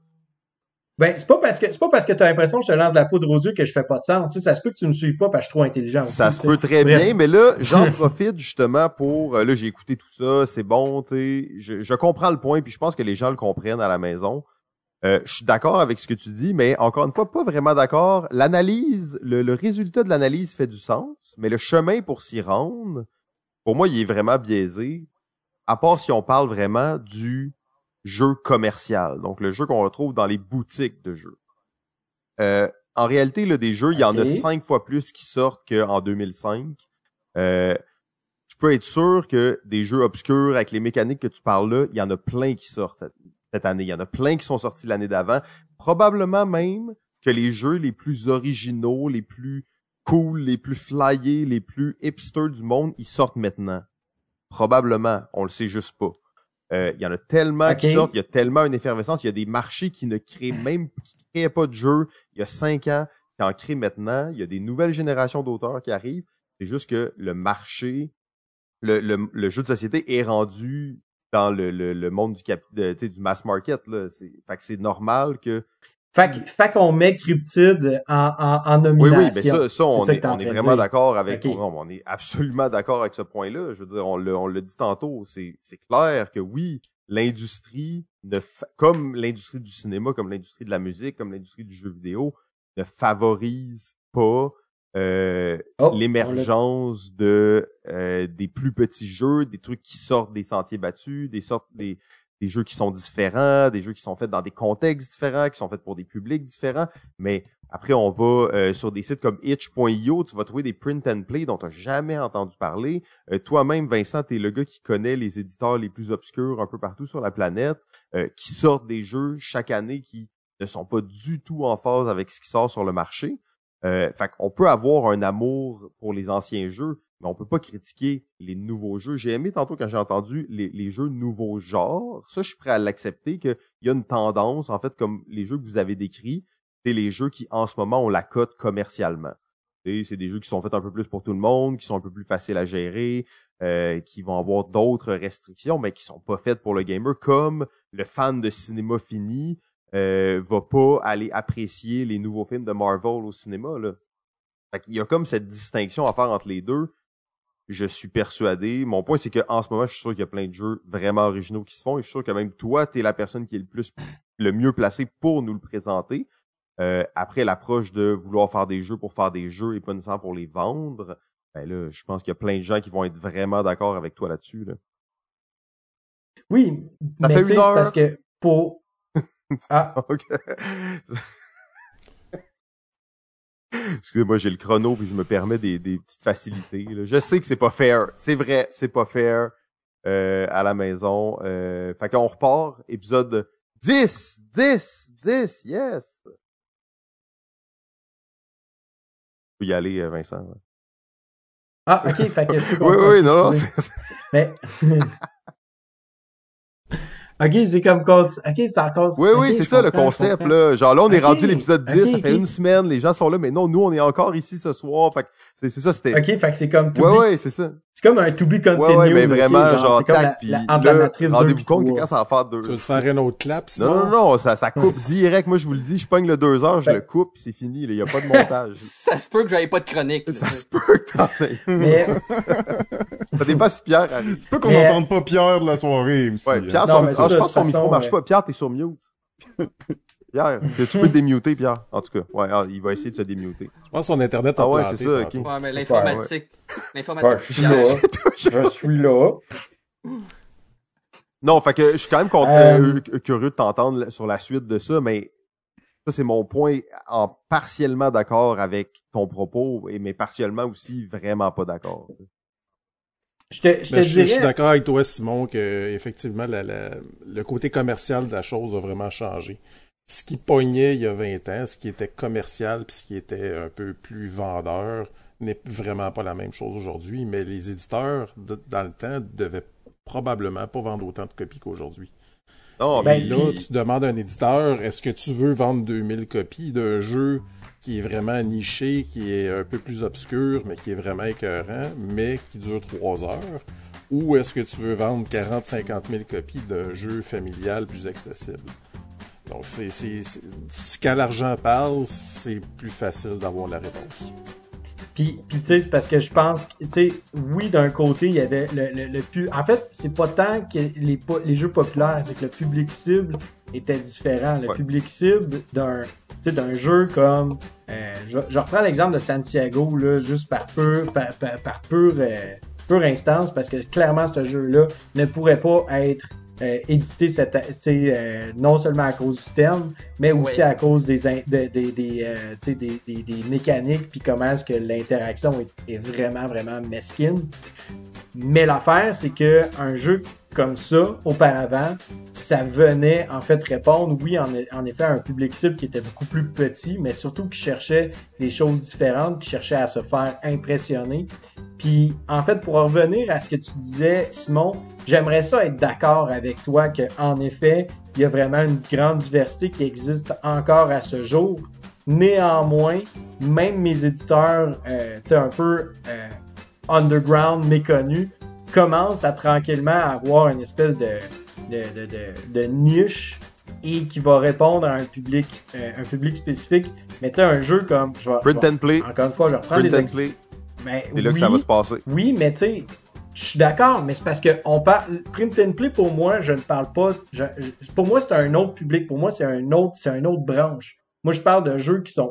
Ben, c'est pas parce que c'est pas parce que t'as l'impression que je te lance de la poudre aux yeux que je fais pas de sens. Tu sais, ça se peut que tu me suives pas parce que je suis trop intelligent. Aussi, ça se peut très Bref. bien, mais là, j'en (laughs) profite justement pour. Euh, là, j'ai écouté tout ça, c'est bon, tu sais. Je, je comprends le point, puis je pense que les gens le comprennent à la maison. Euh, je suis d'accord avec ce que tu dis, mais encore une fois, pas vraiment d'accord. L'analyse, le, le, résultat de l'analyse fait du sens, mais le chemin pour s'y rendre, pour moi, il est vraiment biaisé. À part si on parle vraiment du jeu commercial, donc le jeu qu'on retrouve dans les boutiques de jeux. Euh, en réalité, là, des jeux, il y en a cinq fois plus qui sortent qu'en 2005. Euh, tu peux être sûr que des jeux obscurs avec les mécaniques que tu parles là, il y en a plein qui sortent cette année. Il y en a plein qui sont sortis l'année d'avant. Probablement même que les jeux les plus originaux, les plus cool, les plus flyés, les plus hipsters du monde, ils sortent maintenant. Probablement. On le sait juste pas. Euh, Il y en a tellement qui sortent, il y a tellement une effervescence, il y a des marchés qui ne créent même qui créaient pas de jeux il y a cinq ans, qui en créent maintenant. Il y a des nouvelles générations d'auteurs qui arrivent. C'est juste que le marché, le, le, le jeu de société est rendu dans le, le, le monde du cap, de, tu sais, du mass market. Là. C'est- Fait que c'est normal que Fait, que- fait qu'on met Cryptid en, en, en Oui, nomination. oui, mais ça, ça on ça est, on est vraiment d'accord avec. On- on est absolument d'accord avec ce point-là. Je veux dire, on l'a, on l'a dit tantôt. C'est, c'est clair que oui, l'industrie ne, comme l'industrie du cinéma, comme l'industrie de la musique, comme l'industrie du jeu vidéo, ne favorise pas euh, Oh, l'émergence de euh, des plus petits jeux, des trucs qui sortent des sentiers battus, des sortes des des jeux qui sont différents, des jeux qui sont faits dans des contextes différents, qui sont faits pour des publics différents. Mais après, on va euh, sur des sites comme itch.io, tu vas trouver des print and play dont tu n'as jamais entendu parler. Euh, Toi-même, Vincent, tu es le gars qui connaît les éditeurs les plus obscurs un peu partout sur la planète, euh, qui sortent des jeux chaque année qui ne sont pas du tout en phase avec ce qui sort sur le marché. Euh, fait qu'on peut avoir un amour pour les anciens jeux, mais on peut pas critiquer les nouveaux jeux. J'ai aimé tantôt quand j'ai entendu les, jeux nouveaux genres. Ça, je suis prêt à l'accepter qu'il y a une tendance, en fait, comme les jeux que vous avez décrits, c'est les jeux qui, en ce moment, ont la cote commercialement. C'est des jeux qui sont faits un peu plus pour tout le monde, qui sont un peu plus faciles à gérer, euh, qui vont avoir d'autres restrictions, mais qui sont pas faites pour le gamer, comme le fan de cinéma fini euh, va pas aller apprécier les nouveaux films de Marvel au cinéma. Là. Fait qu'il y a comme cette distinction à faire entre les deux. Je suis persuadé. Mon point, c'est qu'en ce moment, je suis sûr qu'il y a plein de jeux vraiment originaux qui se font. Et je suis sûr que même toi, tu es la personne qui est le plus le mieux placée pour nous le présenter. Euh, après l'approche de vouloir faire des jeux pour faire des jeux et pas nécessairement pour les vendre, ben là, je pense qu'il y a plein de gens qui vont être vraiment d'accord avec toi là-dessus. Là. Oui, Ça mais fait une heure. parce que pour... Ah, (laughs) Ok. Excusez-moi, j'ai le chrono puis je me permets des, des petites facilités. là. Je sais que c'est pas fair. C'est vrai, c'est pas fair euh, à la maison. Euh, fait qu'on repart. Épisode 10! 10! 10! Yes! Tu peux y aller, euh, Vincent. ah, ok, fait que je peux (laughs) Oui, oui, non, non, Mais... (laughs) ok, c'est comme... Ok, c'est encore... Oui, oui, c'est ça le concept, là. Genre là, on est rendu l'épisode 10, ok, ça fait une semaine, les gens sont là, mais non, nous, on est encore ici ce soir. Fait que c'est c'est ça, c'était... Ok, fait que c'est comme... to Ouais, be- ouais, c'est ça. C'est comme un to be continued. Ouais, ouais, mais ok, vraiment, genre, tac, la- puis la- là, rendez-vous compte que quand ça va faire deux... Tu veux te faire un autre clap, Non, sinon? non, non, ça, ça coupe (laughs) direct. Moi, je vous le dis, je pogne le deux heures, je Ben- le coupe, puis c'est fini. Il y a pas de montage. (laughs) Ça se peut que j'avais pas de chronique. là, ça se peut que t'en aies. Mais... Ça dépend si Pierre arrive. C'est pas qu'on Mais- n'entende pas Pierre de la soirée aussi. Ouais, hein. Pierre, Non, son- ah, je ça, pense que son micro marche pas. Pierre, t'es sur mute. Pierre, (laughs) que tu peux te démuter, Pierre. En tout cas, ouais, ah, il va essayer de se démuter. Je pense que son Internet a Ah ouais, c'est ça. Ouais, mais l'informatique. L'informatique. Ouais, je suis là. (laughs) Je suis là. Non, fait que je suis quand même content- Euh, euh, curieux de t'entendre sur la suite de ça, mais ça c'est mon point en partiellement d'accord avec ton propos, et mais partiellement aussi vraiment pas d'accord. Je te, je te Ben, je, suis- je suis dirais... d'accord avec toi, Simon, que effectivement la- la- le côté commercial de la chose a vraiment changé. Ce qui pognait il y a 20 ans, ce qui était commercial, puis ce qui était un peu plus vendeur, n'est vraiment pas la même chose aujourd'hui. Mais les éditeurs, de- dans le temps, devaient probablement pas vendre autant de copies qu'aujourd'hui. Non, Ben, là, puis- tu demandes à un éditeur, est-ce que tu veux vendre 2000 copies d'un jeu qui est vraiment niché, qui est un peu plus obscur, mais qui est vraiment écœurant, mais qui dure 3 heures? Ou est-ce que tu veux vendre 40-50 000 copies d'un jeu familial plus accessible? Donc, c'est, c'est, c'est- si- quand l'argent parle, c'est plus facile d'avoir la réponse. Puis, puis tu sais, c'est parce que je pense que, tu sais, oui, d'un côté, il y avait le, le, le pu- En fait, c'est pas tant que les, jeux populaires, c'est que le public cible était différent. Le Ouais. public cible d'un, tu sais, d'un jeu comme, euh, je, je reprends l'exemple de Santiago, là, juste par pur, par, par, par pure, euh, pure instance, parce que clairement, ce jeu-là ne pourrait pas être euh, édité cette, sais, euh, non seulement à cause du thème, mais aussi Ouais. à cause des, in- de- des, des, euh, des, des, des mécaniques, puis comment est-ce que l'interaction est, est vraiment, vraiment mesquine. Mais l'affaire, c'est que un jeu comme ça auparavant, ça venait en fait répondre, oui, en, effet, à un public cible qui était beaucoup plus petit, mais surtout qui cherchait des choses différentes, qui cherchait à se faire impressionner. Puis, en fait, pour revenir à ce que tu disais, Simon, j'aimerais ça être d'accord avec toi que, en effet, il y a vraiment une grande diversité qui existe encore à ce jour. Néanmoins, même mes éditeurs, euh, tu sais, un peu euh, underground, méconnus, commencent à tranquillement avoir une espèce de, de, de, de, de niche et qui va répondre à un public, euh, un public spécifique. Mais tu sais, un jeu comme, je vais, Print je vais- and play. encore une fois, je reprends Print des and play. mais C'est là que oui, ça va se passer. oui, mais tu sais, je suis d'accord, mais c'est parce que on parle print and play pour moi, je ne parle pas. je- je- pour moi, c'est un autre public. Pour moi, c'est un autre, c'est une autre branche. Moi, je parle de jeux qui sont